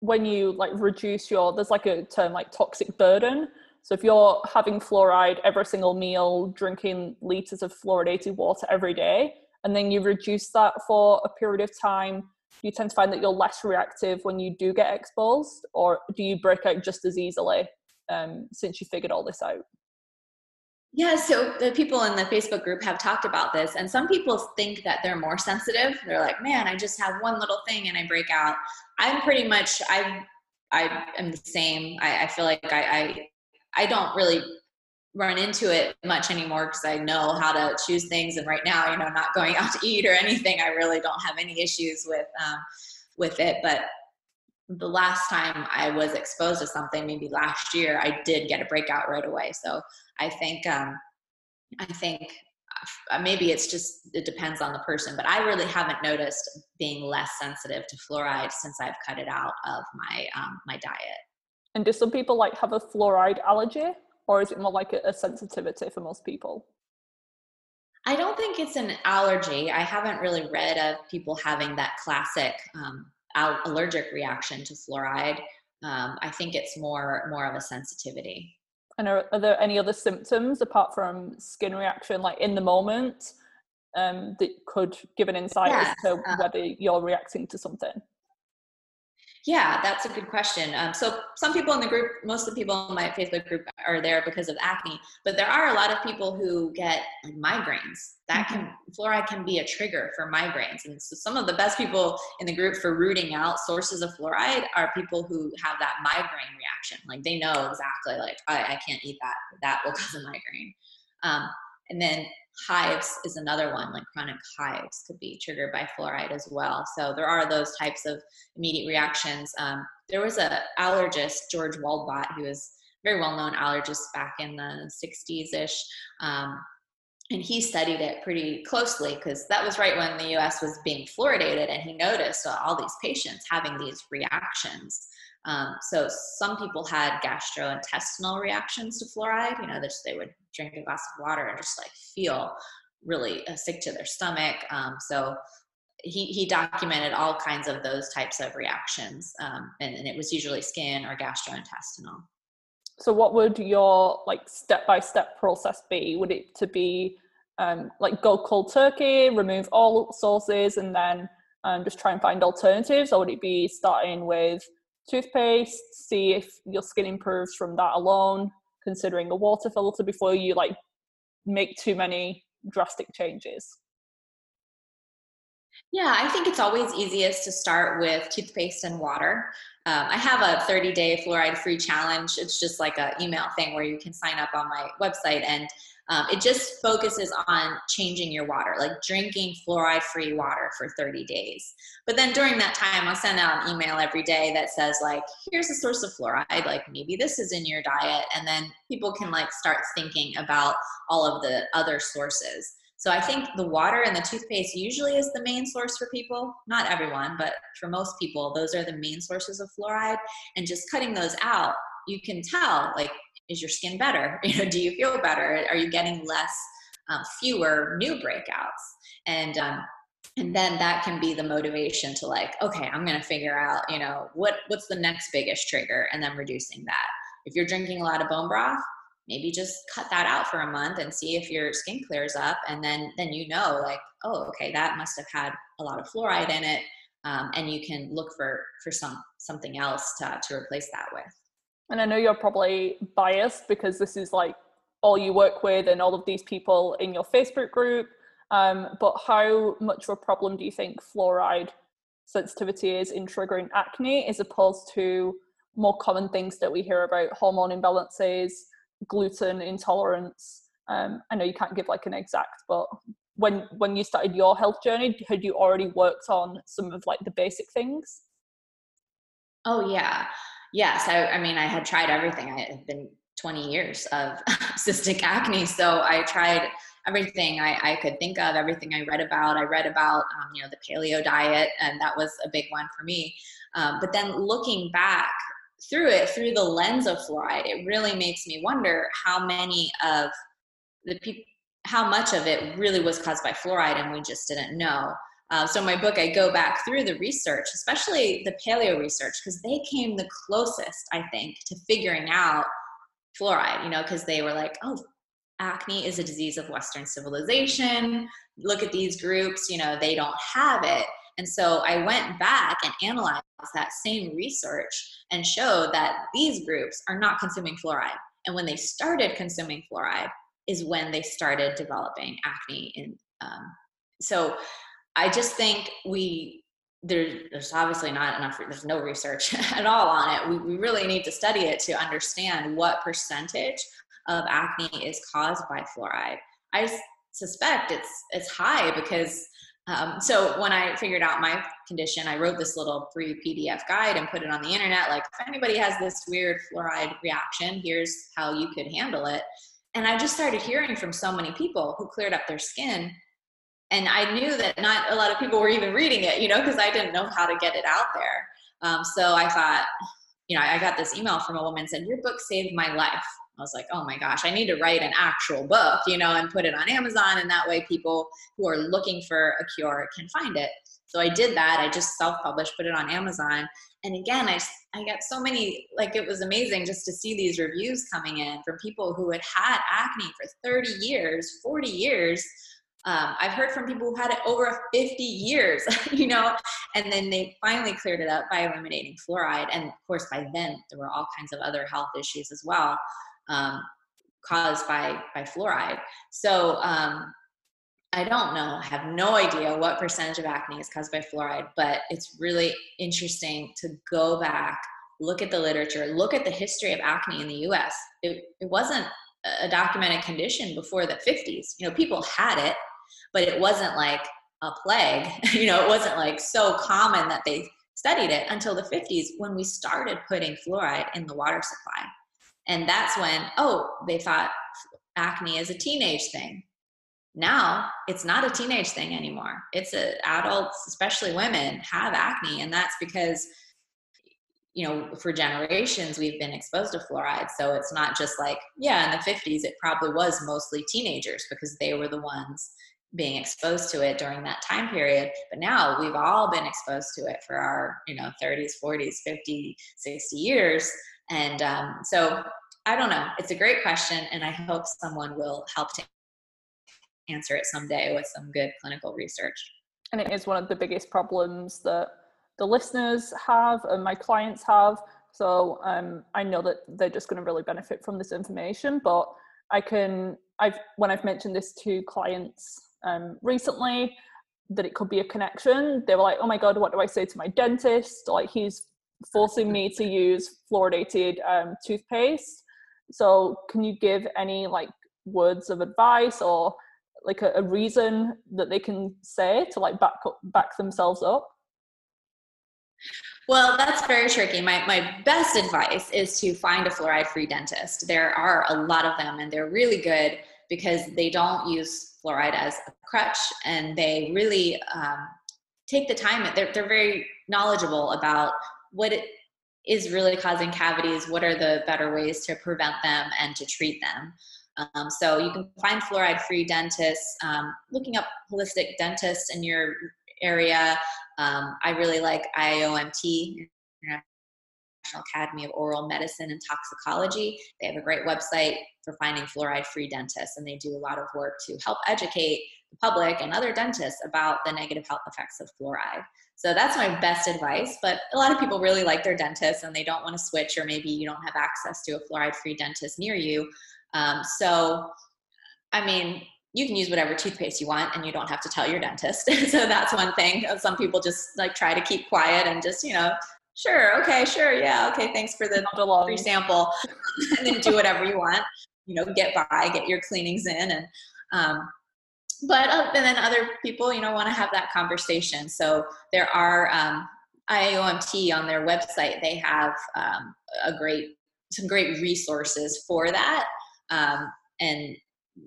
A: when you like reduce your, there's like a term like toxic burden, so if you're having fluoride every single meal, drinking liters of fluoridated water every day, and then you reduce that for a period of time, you tend to find that you're less reactive when you do get exposed, or do you break out just as easily um, since you figured all this out?
B: Yeah, so the people in the Facebook group have talked about this, and some people think that they're more sensitive. They're like, "Man, I just have one little thing and I break out." I'm pretty much I I am the same. I, I feel like I, I I don't really run into it much anymore because I know how to choose things. And right now, you know, not going out to eat or anything, I really don't have any issues with um, with it. But the last time I was exposed to something, maybe last year, I did get a breakout right away. So I think um, I think uh, maybe it's just it depends on the person, but I really haven't noticed being less sensitive to fluoride since I've cut it out of my um, my diet.
A: And do some people like have a fluoride allergy, or is it more like a, a sensitivity for most people?
B: I don't think it's an allergy. I haven't really read of people having that classic um, allergic reaction to fluoride. Um, I think it's more more of a sensitivity.
A: And are, are, there any other symptoms apart from skin reaction, like in the moment, um, that could give an insight as to uh, whether you're reacting to something?
B: Yeah, that's a good question. Um, so some people in the group, most of the people in my Facebook group are there because of acne, but there are a lot of people who get like, migraines. That can mm-hmm. fluoride can be a trigger for migraines, and so some of the best people in the group for rooting out sources of fluoride are people who have that migraine reaction. Like they know exactly, like I, I can't eat that; that will cause a migraine. Um, and then hives is another one like chronic hives could be triggered by fluoride as well. So there are those types of immediate reactions. Um, there was a allergist George Waldbott who was very well-known allergist back in the 60s-ish um, and he studied it pretty closely because that was right when the us was being fluoridated and he noticed all these patients having these reactions um, so some people had gastrointestinal reactions to fluoride. You know, that they would drink a glass of water and just like feel really uh, sick to their stomach. Um, so he, he documented all kinds of those types of reactions, um, and, and it was usually skin or gastrointestinal.
A: So, what would your like step by step process be? Would it to be um, like go cold turkey, remove all sources, and then um, just try and find alternatives, or would it be starting with toothpaste, see if your skin improves from that alone, considering a water filter before you like make too many drastic changes?
B: Yeah, I think it's always easiest to start with toothpaste and water. Um, I have a 30 day fluoride free challenge. It's just like an email thing where you can sign up on my website and um, it just focuses on changing your water, like drinking fluoride free water for 30 days. But then during that time, I'll send out an email every day that says, like, here's a source of fluoride, like maybe this is in your diet. And then people can like start thinking about all of the other sources. So I think the water and the toothpaste usually is the main source for people. Not everyone, but for most people, those are the main sources of fluoride. And just cutting those out, you can tell like is your skin better? You know do you feel better? Are you getting less um, fewer new breakouts? And um, and then that can be the motivation to like okay i'm to figure out you know what what's the next biggest trigger and then reducing that. If you're drinking a lot of bone broth maybe just cut that out for a month and see if your skin clears up and then then you know like oh okay that must have had a lot of fluoride in it um, and you can look for for some something else to, to replace that with
A: and I know you're probably biased because this is like all you work with and all of these people in your Facebook group. Um, but how much of a problem do you think fluoride sensitivity is in triggering acne as opposed to more common things that we hear about hormone imbalances, gluten intolerance? Um, I know you can't give like an exact, but when when you started your health journey, had you already worked on some of like the basic things?
B: Oh yeah yes, I, I mean, I had tried everything. I had been 20 years of cystic acne. So I tried everything I, I, could think of, everything I read about. I read about, um, you know, the paleo diet, and that was a big one for me. Um, but then looking back through it, through the lens of fluoride, it really makes me wonder how many of the people, how much of it really was caused by fluoride and we just didn't know. Uh, so in my book, I go back through the research, especially the paleo research, because they came the closest, I think, to figuring out fluoride. You know, because they were like, "Oh, acne is a disease of Western civilization. Look at these groups. You know, they don't have it." And so I went back and analyzed that same research and showed that these groups are not consuming fluoride. And when they started consuming fluoride, is when they started developing acne. In um, so I just think we there, there's obviously not enough there's no research at all on it. We, we really need to study it to understand what percentage of acne is caused by fluoride. I suspect it's it's high because um, so when i figured out my condition i wrote this little free pdf guide and put it on the internet like if anybody has this weird fluoride reaction here's how you could handle it. And i just started hearing from so many people who cleared up their skin and I knew that not a lot of people were even reading it, you know, because I didn't know how to get it out there. Um, so I thought, you know, I got this email from a woman said, "Your book saved my life." I was like, oh my gosh, I need to write an actual book, you know, and put it on Amazon. And that way people who are looking for a cure can find it. So I did that. I just self published, put it on Amazon. And again, I, I got so many, like, it was amazing just to see these reviews coming in from people who had had acne for 30 years, 40 years. Um, I've heard from people who had it over 50 years, you know, and then they finally cleared it up by eliminating fluoride. And of course, by then there were all kinds of other health issues as well um, caused by by fluoride. So um, I don't know, have no idea what percentage of acne is caused by fluoride, but it's really interesting to go back, look at the literature, look at the history of acne in the US. It, it wasn't a documented condition before the 50s. You know, people had it, but it wasn't like a plague. you know, it wasn't like so common that they studied it until the 50s when we started putting fluoride in the water supply. And that's when, oh, they thought acne is a teenage thing. Now it's not a teenage thing anymore. It's a, adults, especially women, have acne, and that's because you know for generations we've been exposed to fluoride. So it's not just like yeah, in the 50s it probably was mostly teenagers because they were the ones being exposed to it during that time period but now we've all been exposed to it for our you know 30s 40s 50 60 years and um, so I don't know. It's a great question, and I hope someone will help to answer it someday with some good clinical research.
A: And it is one of the biggest problems that the listeners have and my clients have. So um, I know that they're just going to really benefit from this information. But I can, I've when I've mentioned this to clients um, recently, that it could be a connection. They were like, "Oh my god, what do I say to my dentist? Like he's forcing me to use fluoridated um, toothpaste. So, can you give any like words of advice or like a, a reason that they can say to like back up, back themselves up?
B: Well, that's very tricky. My, my best advice is to find a fluoride free dentist. There are a lot of them, and they're really good because they don't use fluoride as a crutch and they really um, take the time. They're, they're very knowledgeable about what it is really causing cavities, what are the better ways to prevent them and to treat them. Um, so you can find fluoride-free dentists. Um, looking up holistic dentists in your area. Um, I really like IAOMT, International Academy of Oral Medicine and Toxicology. They have a great website for finding fluoride-free dentists, and they do a lot of work to help educate the public and other dentists about the negative health effects of fluoride. So that's my best advice. But a lot of people really like their dentist and they don't want to switch, or maybe you don't have access to a fluoride free dentist near you. Um, so, I mean, you can use whatever toothpaste you want and you don't have to tell your dentist. so that's one thing. Some people just like try to keep quiet and just, you know, sure, okay, sure, yeah, okay, thanks for the free sample, and then do whatever you want. You know, get by, get your cleanings in, and um, but uh, and then other people you know want to have that conversation so there are um, IAOMT on their website they have um, a great some great resources for that um, and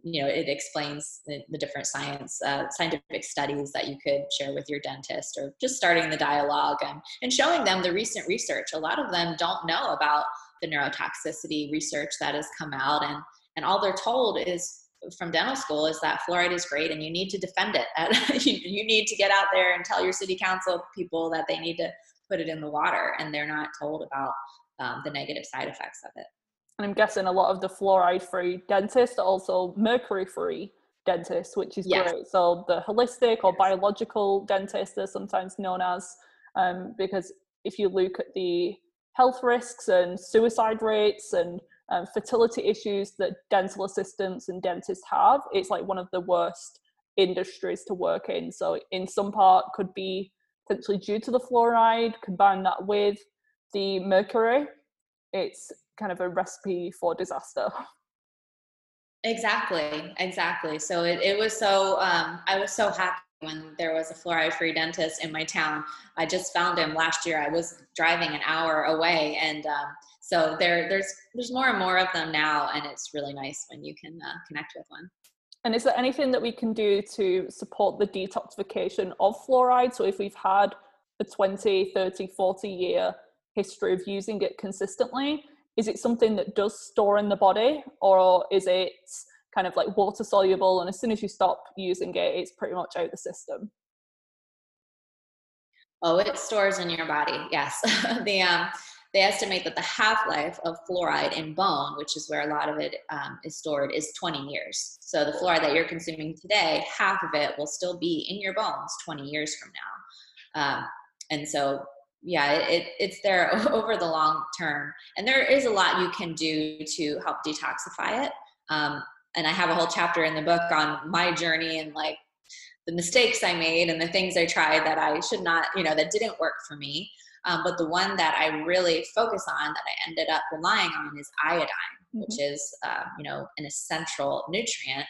B: you know it explains the, the different science uh, scientific studies that you could share with your dentist or just starting the dialogue and, and showing them the recent research a lot of them don't know about the neurotoxicity research that has come out and and all they're told is from dental school is that fluoride is great and you need to defend it. you, you need to get out there and tell your city council people that they need to put it in the water and they're not told about um, the negative side effects of it.
A: And I'm guessing a lot of the fluoride free dentists are also mercury free dentists, which is yes. great. So the holistic or biological dentists are sometimes known as, um, because if you look at the health risks and suicide rates and um, fertility issues that dental assistants and dentists have, it's like one of the worst industries to work in. So, in some part, could be potentially due to the fluoride. Combine that with the mercury, it's kind of a recipe for disaster.
B: Exactly, exactly. So it, it was so um, I was so happy when there was a fluoride free dentist in my town. I just found him last year. I was driving an hour away, and um, so there there's there's more and more of them now, and it's really nice when you can uh, connect with one.
A: And is there anything that we can do to support the detoxification of fluoride? So if we've had a 20, 30, 40 year history of using it consistently, is it something that does store in the body or is it kind of like water soluble and as soon as you stop using it it's pretty much out of the system?
B: Oh it stores in your body yes. The um they estimate that the half-life of fluoride in bone which is where a lot of it um, is stored is 20 years. So the fluoride that you're consuming today half of it will still be in your bones 20 years from now. Um, and so yeah it, it's there over the long term. And there is a lot you can do to help detoxify it. Um, and i have a whole chapter in the book on my journey and like the mistakes i made and the things i tried that i should not you know that didn't work for me. Um, but the one that i really focus on that i ended up relying on is iodine mm-hmm. which is uh, you know an essential nutrient.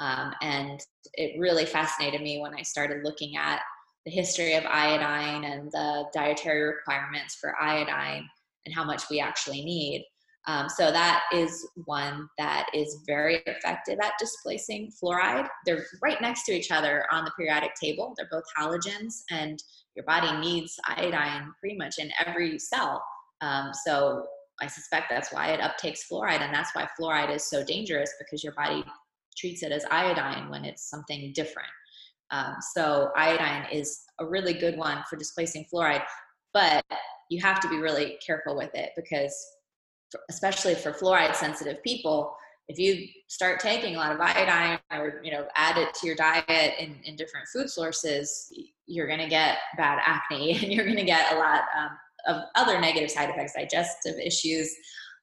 B: Um, and it really fascinated me when i started looking at the history of iodine and the dietary requirements for iodine and how much we actually need. Um, so that is one that is very effective at displacing fluoride. They're right next to each other on the periodic table. They're both halogens, and your body needs iodine pretty much in every cell. Um, so I suspect that's why it uptakes fluoride, and that's why fluoride is so dangerous because your body treats it as iodine when it's something different. Um, so iodine is a really good one for displacing fluoride, but you have to be really careful with it because, especially for fluoride sensitive people, if you start taking a lot of iodine or you know add it to your diet in, in different food sources, you're going to get bad acne and you're going to get a lot um, of other negative side effects, digestive issues.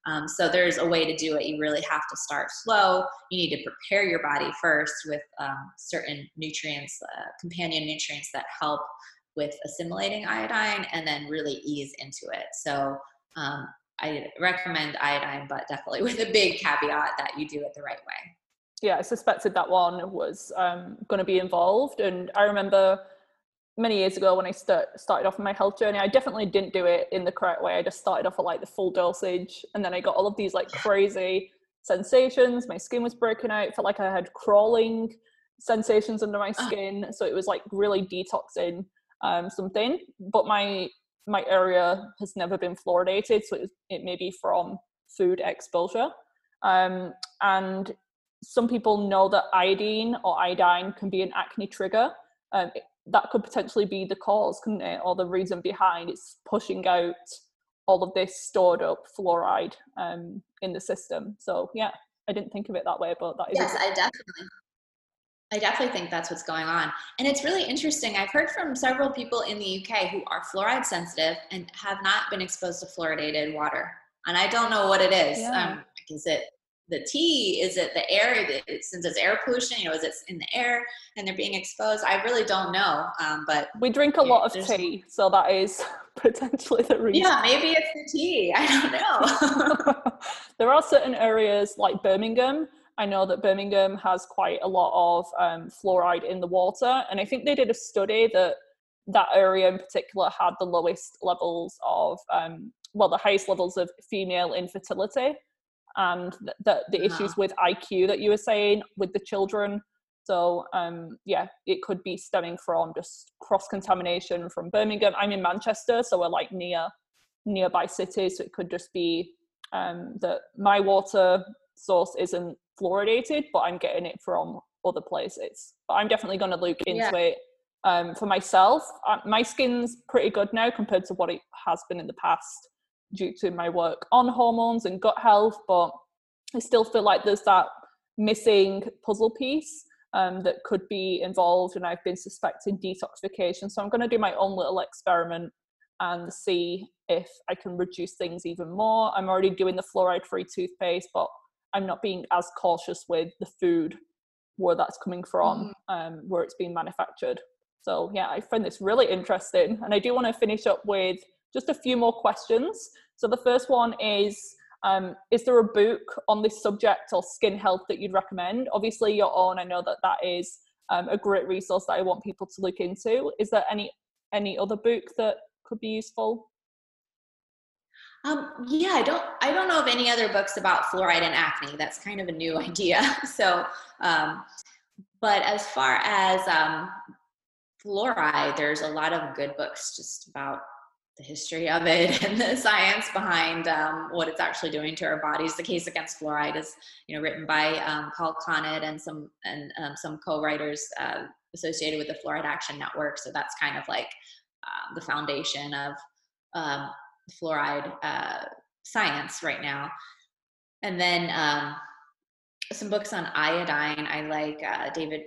B: Um, so there's a way to do it. You really have to start slow. You need to prepare your body first with um, certain nutrients, uh, companion nutrients that help with assimilating iodine, and then really ease into it. So um, I recommend iodine, but definitely with a big caveat that you do it the right way.
A: Yeah, I suspected that one was um, going to be involved, and I remember many years ago when I start, started off my health journey, I definitely didn't do it in the correct way. I just started off at like the full dosage, and then I got all of these like crazy sensations. My skin was breaking out. Felt like I had crawling sensations under my ah. skin. So it was like really detoxing um, something. But my my area has never been fluoridated, so it, it may be from food exposure. Um, and some people know that iodine or iodine can be an acne trigger. Um, that could potentially be the cause, couldn't it? Or the reason behind it's pushing out all of this stored up fluoride um, in the system. So yeah, I didn't think of it that way, but that is.
B: Yes, I definitely. I definitely think that's what's going on. And it's really interesting. I've heard from several people in the UK who are fluoride sensitive and have not been exposed to fluoridated water. And I don't know what it is. Yeah. Um, is it the tea? Is it the air? Since it's air pollution, you know, is it in the air and they're being exposed? I really don't know. Um, but
A: we drink a lot of tea, so that is potentially the reason.
B: Yeah, maybe it's the tea. I don't
A: know. there are certain areas like Birmingham. I know that Birmingham has quite a lot of um, fluoride in the water, and I think they did a study that that area in particular had the lowest levels of, um, well, the highest levels of female infertility and the, the, the uh-huh. issues with IQ that you were saying with the children. So um, yeah, it could be stemming from just cross contamination from Birmingham. I'm in Manchester, so we're like near nearby cities. So it could just be um, that my water source isn't fluoridated, but I'm getting it from other places. But I'm definitely going to look into yeah. it um, for myself. Uh, my skin's pretty good now compared to what it has been in the past due to my work on hormones and gut health, but I still feel like there's that missing puzzle piece um, that could be involved, and I've been suspecting detoxification. So I'm going to do my own little experiment and see if I can reduce things even more. I'm already doing the fluoride free toothpaste, but I'm not being as cautious with the food where that's coming from, mm. um, where it's being manufactured. So yeah, I find this really interesting, and I do want to finish up with just a few more questions. So the first one is um, is there a book on this subject or skin health that you'd recommend? Obviously, your own. I know that that is um, a great resource that I want people to look into. Is there any any other book that could be useful?
B: Um, yeah, I don't. I don't know of any other books about fluoride and acne. That's kind of a new idea. So, um, but as far as um, fluoride, there's a lot of good books just about the history of it and the science behind um, what it's actually doing to our bodies. The case against fluoride is, you know, written by um, Paul Connett and some and um, some co-writers uh, associated with the Fluoride Action Network. So that's kind of like uh, the foundation of um, fluoride uh, science right now. And then um, some books on iodine. I like uh, David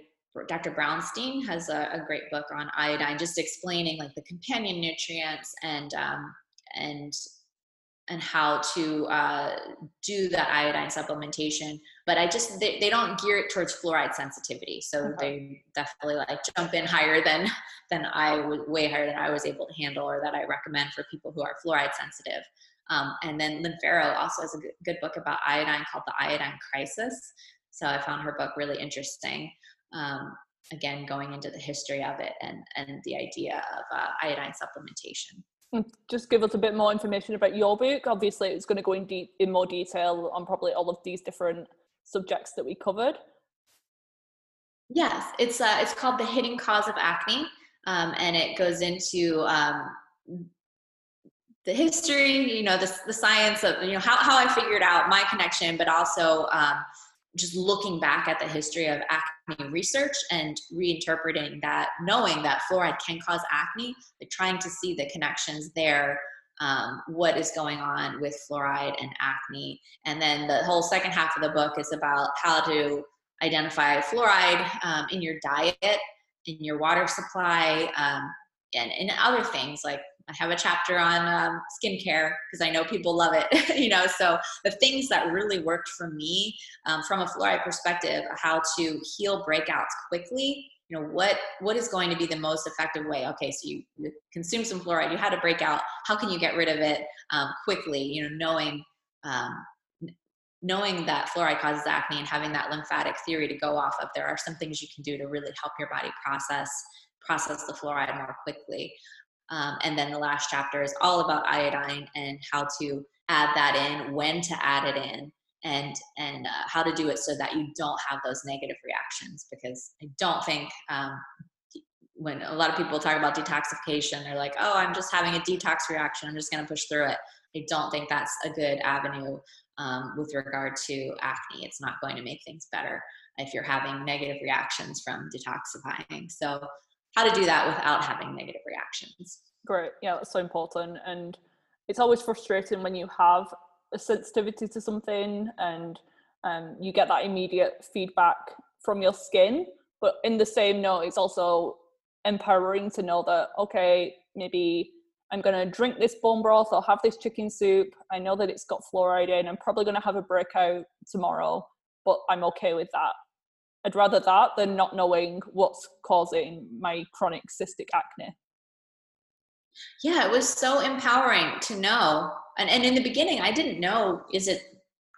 B: Dr. Brownstein has a, a, great book on iodine, just explaining like the companion nutrients and um, and and how to uh, do that iodine supplementation. But I just they, they don't gear it towards fluoride sensitivity, so okay. they definitely like jump in higher than than I would way higher than I was able to handle, or that I recommend for people who are fluoride sensitive. Um, and then Lynne Farrow also has a good, good book about iodine called The Iodine Crisis. So I found her book really interesting um, again going into the history of it and and the idea of uh, iodine supplementation.
A: Just give us a bit more information about your book obviously it's going to go in deep in more detail on probably all of these different subjects that we covered.
B: Yes it's uh, it's called the hidden cause of acne um, and it goes into um, the history you know the, the science of you know how, how i figured out my connection but also um, just looking back at the history of acne research and reinterpreting that, knowing that fluoride can cause acne, like trying to see the connections there, um, what is going on with fluoride and acne. And then the whole second half of the book is about how to identify fluoride um, in your diet, in your water supply, um, and, and other things like I have a chapter on um, skincare because I know people love it, you know. So the things that really worked for me um, from a fluoride perspective, how to heal breakouts quickly. You know what what is going to be the most effective way? Okay, so you, you consume some fluoride, you had a breakout. How can you get rid of it um, quickly? You know, knowing um, knowing that fluoride causes acne and having that lymphatic theory to go off of. There are some things you can do to really help your body process process the fluoride more quickly. Um, and then the last chapter is all about iodine and how to add that in, when to add it in, and and uh, how to do it so that you don't have those negative reactions. Because I don't think um, when a lot of people talk about detoxification, they're like, "Oh, I'm just having a detox reaction. I'm just going to push through it." I don't think that's a good avenue um, with regard to acne. It's not going to make things better if you're having negative reactions from detoxifying. So how to do that without having negative reactions.
A: Great. Yeah, that's so important. And it's always frustrating when you have a sensitivity to something and um, you get that immediate feedback from your skin. But in the same note, it's also empowering to know that, okay, maybe I'm going to drink this bone broth or have this chicken soup. I know that it's got fluoride in. I'm probably going to have a breakout tomorrow, but I'm okay with that. I'd rather that than not knowing what's causing my chronic cystic acne.
B: Yeah, it was so empowering to know. And, and in the beginning, I didn't know is it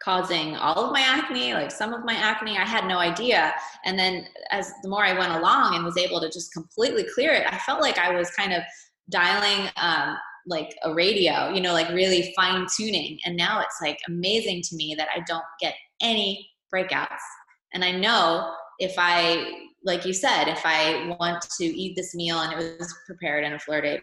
B: causing all of my acne, like some of my acne? I had no idea. And then as the more I went along and was able to just completely clear it, I felt like I was kind of dialing um, like a radio, you know, like really fine tuning. And now it's like amazing to me that I don't get any breakouts and I know if I, like you said, if I want to eat this meal and it was prepared in a Florida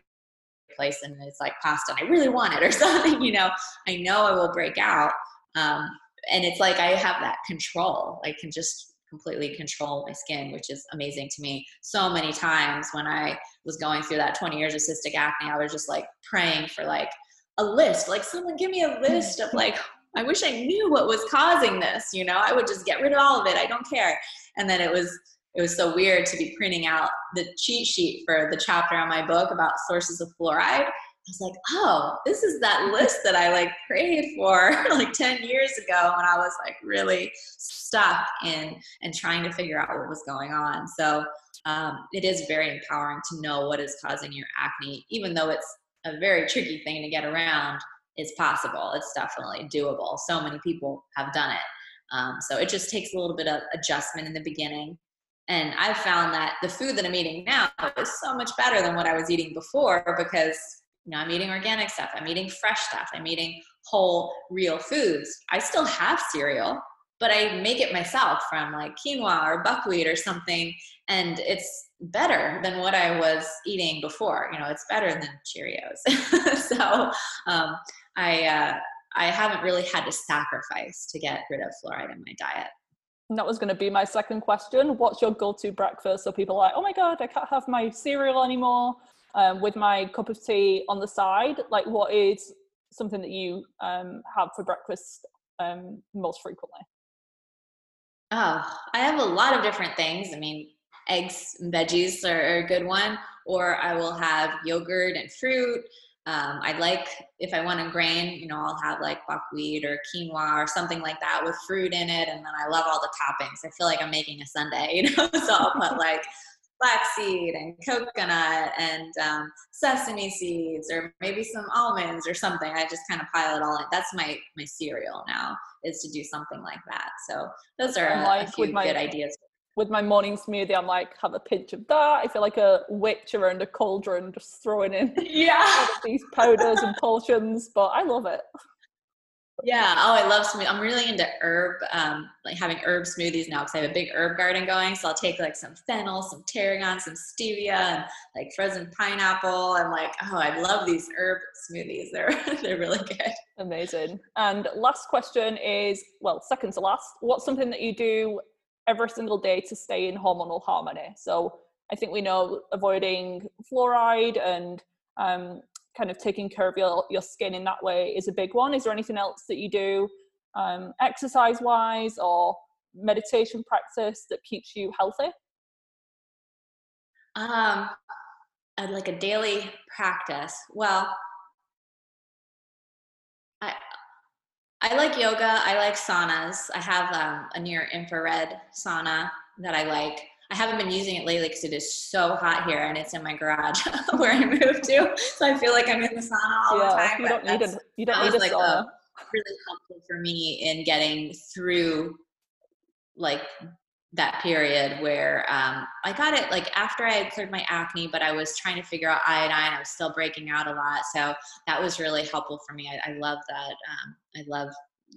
B: place and it's like pasta and I really want it or something, you know, I know I will break out. Um, and it's like I have that control. I can just completely control my skin, which is amazing to me. So many times when I was going through that 20 years of cystic acne, I was just like praying for like a list, like someone give me a list of like I wish I knew what was causing this, you know, I would just get rid of all of it. I don't care. And then it was it was so weird to be printing out the cheat sheet for the chapter on my book about sources of fluoride. I was like, oh, this is that list that I like prayed for like 10 years ago when I was like really stuck in and trying to figure out what was going on. So um, it is very empowering to know what is causing your acne, even though it's a very tricky thing to get around is possible. It's definitely doable. So many people have done it. Um, so it just takes a little bit of adjustment in the beginning. And I've found that the food that I'm eating now is so much better than what I was eating before because you know I'm eating organic stuff, I'm eating fresh stuff, I'm eating whole, real foods. I still have cereal. but I make it myself from like quinoa or buckwheat or something, and it's better than what I was eating before. You know, it's better than Cheerios. so um, I uh, I haven't really had to sacrifice to get rid of fluoride in my diet.
A: And that was going to be my second question. What's your go-to breakfast? So people are like, oh my god, I can't have my cereal anymore. Um, with my cup of tea on the side, like what is something that you um, have for breakfast um, most frequently?
B: Oh, I have a lot of different things. I mean, eggs and veggies are, a good one, or I will have yogurt and fruit. Um, I like if I want a grain, you know, I'll have like buckwheat or quinoa or something like that with fruit in it, and then I love all the toppings. I feel like I'm making a sundae, you know. so I'll put like flaxseed and coconut and um, sesame seeds or maybe some almonds or something. I just kind of pile it all in. That's my my cereal now is to do something like that. So those are a, like a few my, good ideas.
A: With my morning smoothie, I'm like have a pinch of that. I feel like a witch around a cauldron, just throwing in
B: yeah
A: these powders and potions. But I love it.
B: Yeah. Oh, I love smoothie. I'm really into herb, um, like having herb smoothies now because I have a big herb garden going. So I'll take like some fennel, some tarragon, some stevia, and like frozen pineapple. And like, oh, I love these herb smoothies. They're they're really good.
A: Amazing. And last question is, well, second to last. What's something that you do every single day to stay in hormonal harmony? So I think we know avoiding fluoride and um, kind of taking care of your, your skin in that way is a big one. Is there anything else that you do um, exercise wise or meditation practice that keeps you healthy?
B: Um, like a daily practice. Well, I I like yoga. I like saunas. I have um, a near infrared sauna that I like. I haven't been using it lately because it is so hot here and it's in my garage where I moved to. So I feel like I'm in the sauna all yeah, the time.
A: You don't need a, you don't need a like sauna. A,
B: really helpful for me in getting through like that period where um, I got it like after I had cleared my acne, but I was trying to figure out iodine. I was still breaking out a lot. So that was really helpful for me. I, I love that. Um, I love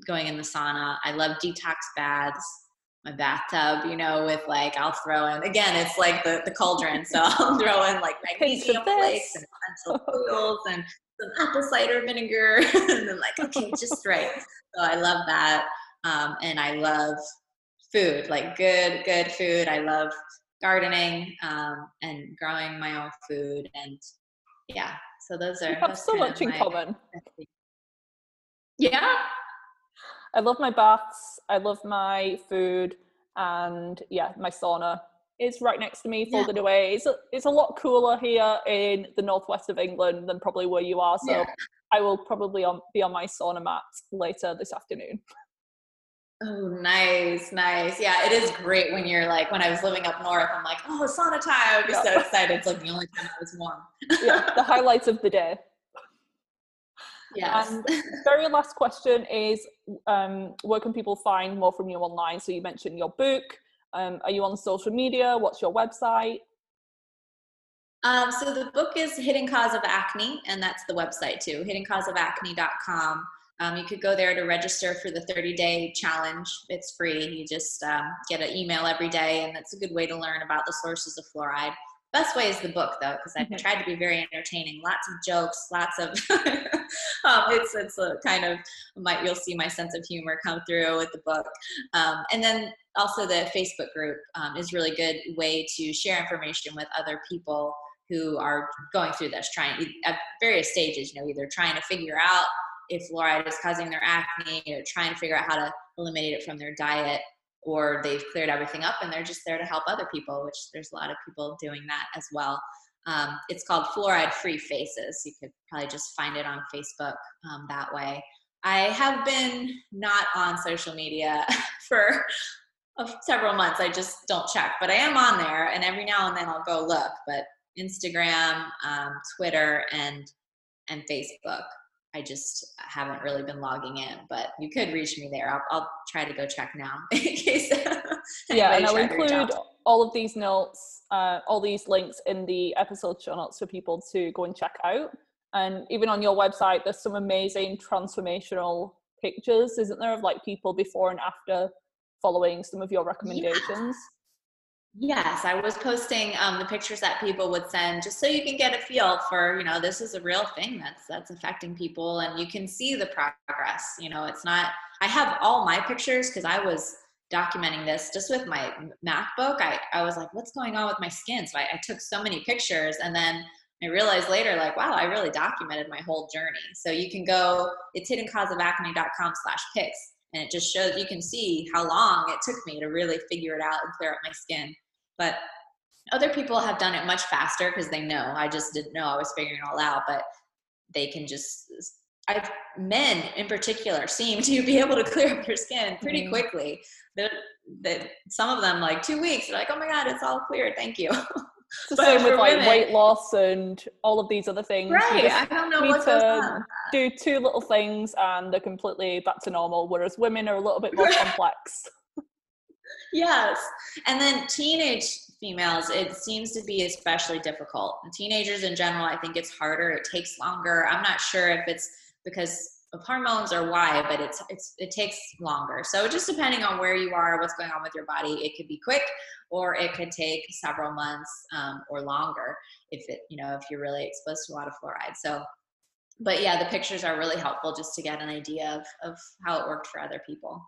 B: going in the sauna. I love detox baths my bathtub, you know, with like I'll throw in again, it's like the, the cauldron. So I'll throw in like magnesium flakes and essential oils and some apple cider vinegar and then like, okay, just right. So I love that. Um, and I love food, like good, good food. I love gardening um, and growing my own food. And yeah, so those are
A: we have so much in common.
B: Yeah,
A: I love my baths. I love my food, and yeah, my sauna is right next to me, folded yeah. away. It's a, it's a lot cooler here in the northwest of England than probably where you are. So yeah. I will probably on, be on my sauna mat later this afternoon.
B: Oh, nice, nice. Yeah, it is great when you're like, when I was living up north, I'm like, oh, sauna time. I'm just so excited. It's like the only time I was warm.
A: yeah, the highlights of the day.
B: Yes.
A: And very last question is um, where can people find more from you online? So you mentioned your book. Um, are you on social media? What's your website?
B: Um, so the book is Hidden Cause of Acne, and that's the website too, hiddencauseofacne.com. Um, you could go there to register for the 30 day challenge. It's free. You just um, get an email every day, and that's a good way to learn about the sources of fluoride. Best way is the book though, because I mm-hmm. tried to be very entertaining. Lots of jokes, lots of. um, it's it's a kind of might you'll see my sense of humor come through with the book, um, and then also the Facebook group um, is really good way to share information with other people who are going through this, trying at various stages. You know, either trying to figure out if fluoride is causing their acne, or trying to figure out how to eliminate it from their diet, or they've cleared everything up and they're just there to help other people, which there's a lot of people doing that as well. Um, it's called Fluoride Free Faces. You could probably just find it on Facebook um, that way. I have been not on social media for several months. I just don't check, but I am on there, and every now and then I'll go look. But Instagram, um, Twitter, and and Facebook. I just haven't really been logging in, but you could reach me there. I'll, I'll try to go check now in case.
A: yeah, and I'll include all of these notes, uh, all these links in the episode show notes for people to go and check out. And even on your website, there's some amazing transformational pictures, isn't there, of like people before and after following some of your recommendations.
B: Yes, I was posting um, the pictures that people would send just so you can get a feel for, you know, this is a real thing that's that's affecting people and you can see the progress. You know, it's not I have all my pictures because I was documenting this just with my MacBook. I, I was like, what's going on with my skin? So I, I took so many pictures and then I realized later, like, wow, I really documented my whole journey. So you can go, it's hiddencauseofacne.com slash pics and it just shows you can see how long it took me to really figure it out and clear up my skin but other people have done it much faster because they know i just didn't know i was figuring it all out but they can just I've men in particular seem to be able to clear up their skin pretty mm-hmm. quickly. That some of them like two weeks, they're like, oh my god, it's all clear, thank you.
A: It's the same with like women, weight loss and all of these other things.
B: Right. I don't know what goes on.
A: Do two little things and they're completely back to normal, whereas women are a little bit more complex.
B: yes. And then teenage females, it seems to be especially difficult. teenagers in general, I think it's harder. It takes longer. I'm not sure if it's because of hormones or why, but it's it's it takes longer. So just depending on where you are, what's going on with your body, it could be quick or it could take several months um, or longer if it you know if you're really exposed to a lot of fluoride. So, but yeah, the pictures are really helpful just to get an idea of of how it worked for other people.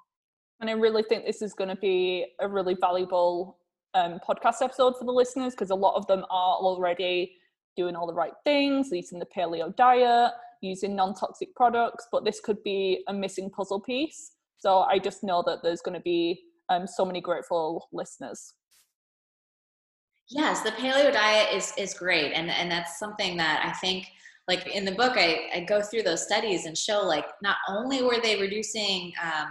A: And I really think this is going to be a really valuable um, podcast episode for the listeners because a lot of them are already doing all the right things, eating the paleo diet using non-toxic products but this could be a missing puzzle piece. So i just know that there's going to be um, so many grateful listeners.
B: Yes the paleo diet is is great and and that's something that i think like in the book i, I go through those studies and show like not only were they reducing um,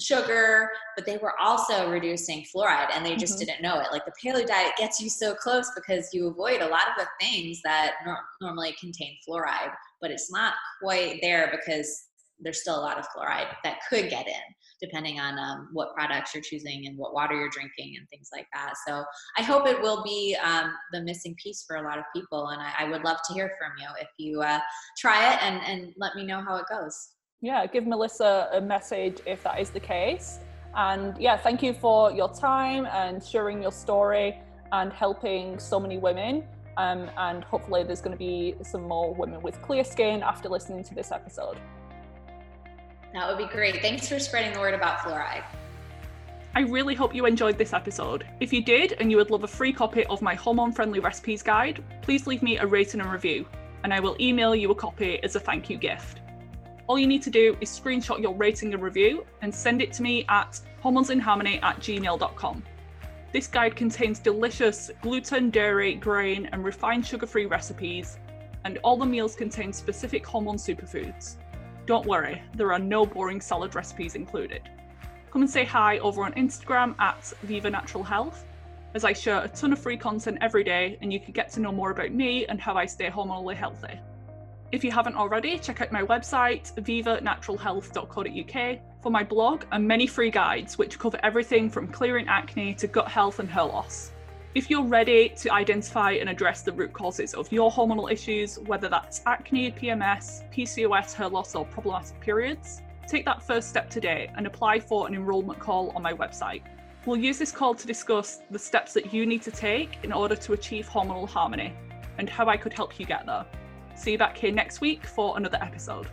B: sugar, but they were also reducing fluoride and they just mm-hmm. didn't know it. Like the paleo diet gets you so close because you avoid a lot of the things that nor- normally contain fluoride, but it's not quite there because there's still a lot of fluoride that could get in depending on um, what products you're choosing and what water you're drinking and things like that. So I hope it will be um, the missing piece for a lot of people. And I, I would love to hear from you if you uh, try it and, and let me know how it goes
A: yeah, give Melissa a message if that is the case. And yeah, thank you for your time and sharing your story and helping so many women. Um, and hopefully, there's going to be some more women with clear skin after listening to this episode.
B: That would be great. Thanks for spreading the word about fluoride.
A: I really hope you enjoyed this episode. If you did and you would love a free copy of my hormone friendly recipes guide, please leave me a rating and review, and I will email you a copy as a thank you gift. All you need to do is screenshot your rating and review and send it to me at hormonesinharmony at gmail.com. This guide contains delicious gluten, dairy, grain, and refined sugar free recipes, and all the meals contain specific hormone superfoods. Don't worry, there are no boring salad recipes included. Come and say hi over on Instagram at Viva Natural Health, as I share a ton of free content every day, and you can get to know more about me and how I stay hormonally healthy. If you haven't already, check out my website, vivanaturalhealth.co.uk, for my blog and many free guides which cover everything from clearing acne to gut health and hair loss. If you're ready to identify and address the root causes of your hormonal issues, whether that's acne, PMS, PCOS, hair loss, or problematic periods, take that first step today and apply for an enrolment call on my website. We'll use this call to discuss the steps that you need to take in order to achieve hormonal harmony and how I could help you get there. See you back here next week for another episode.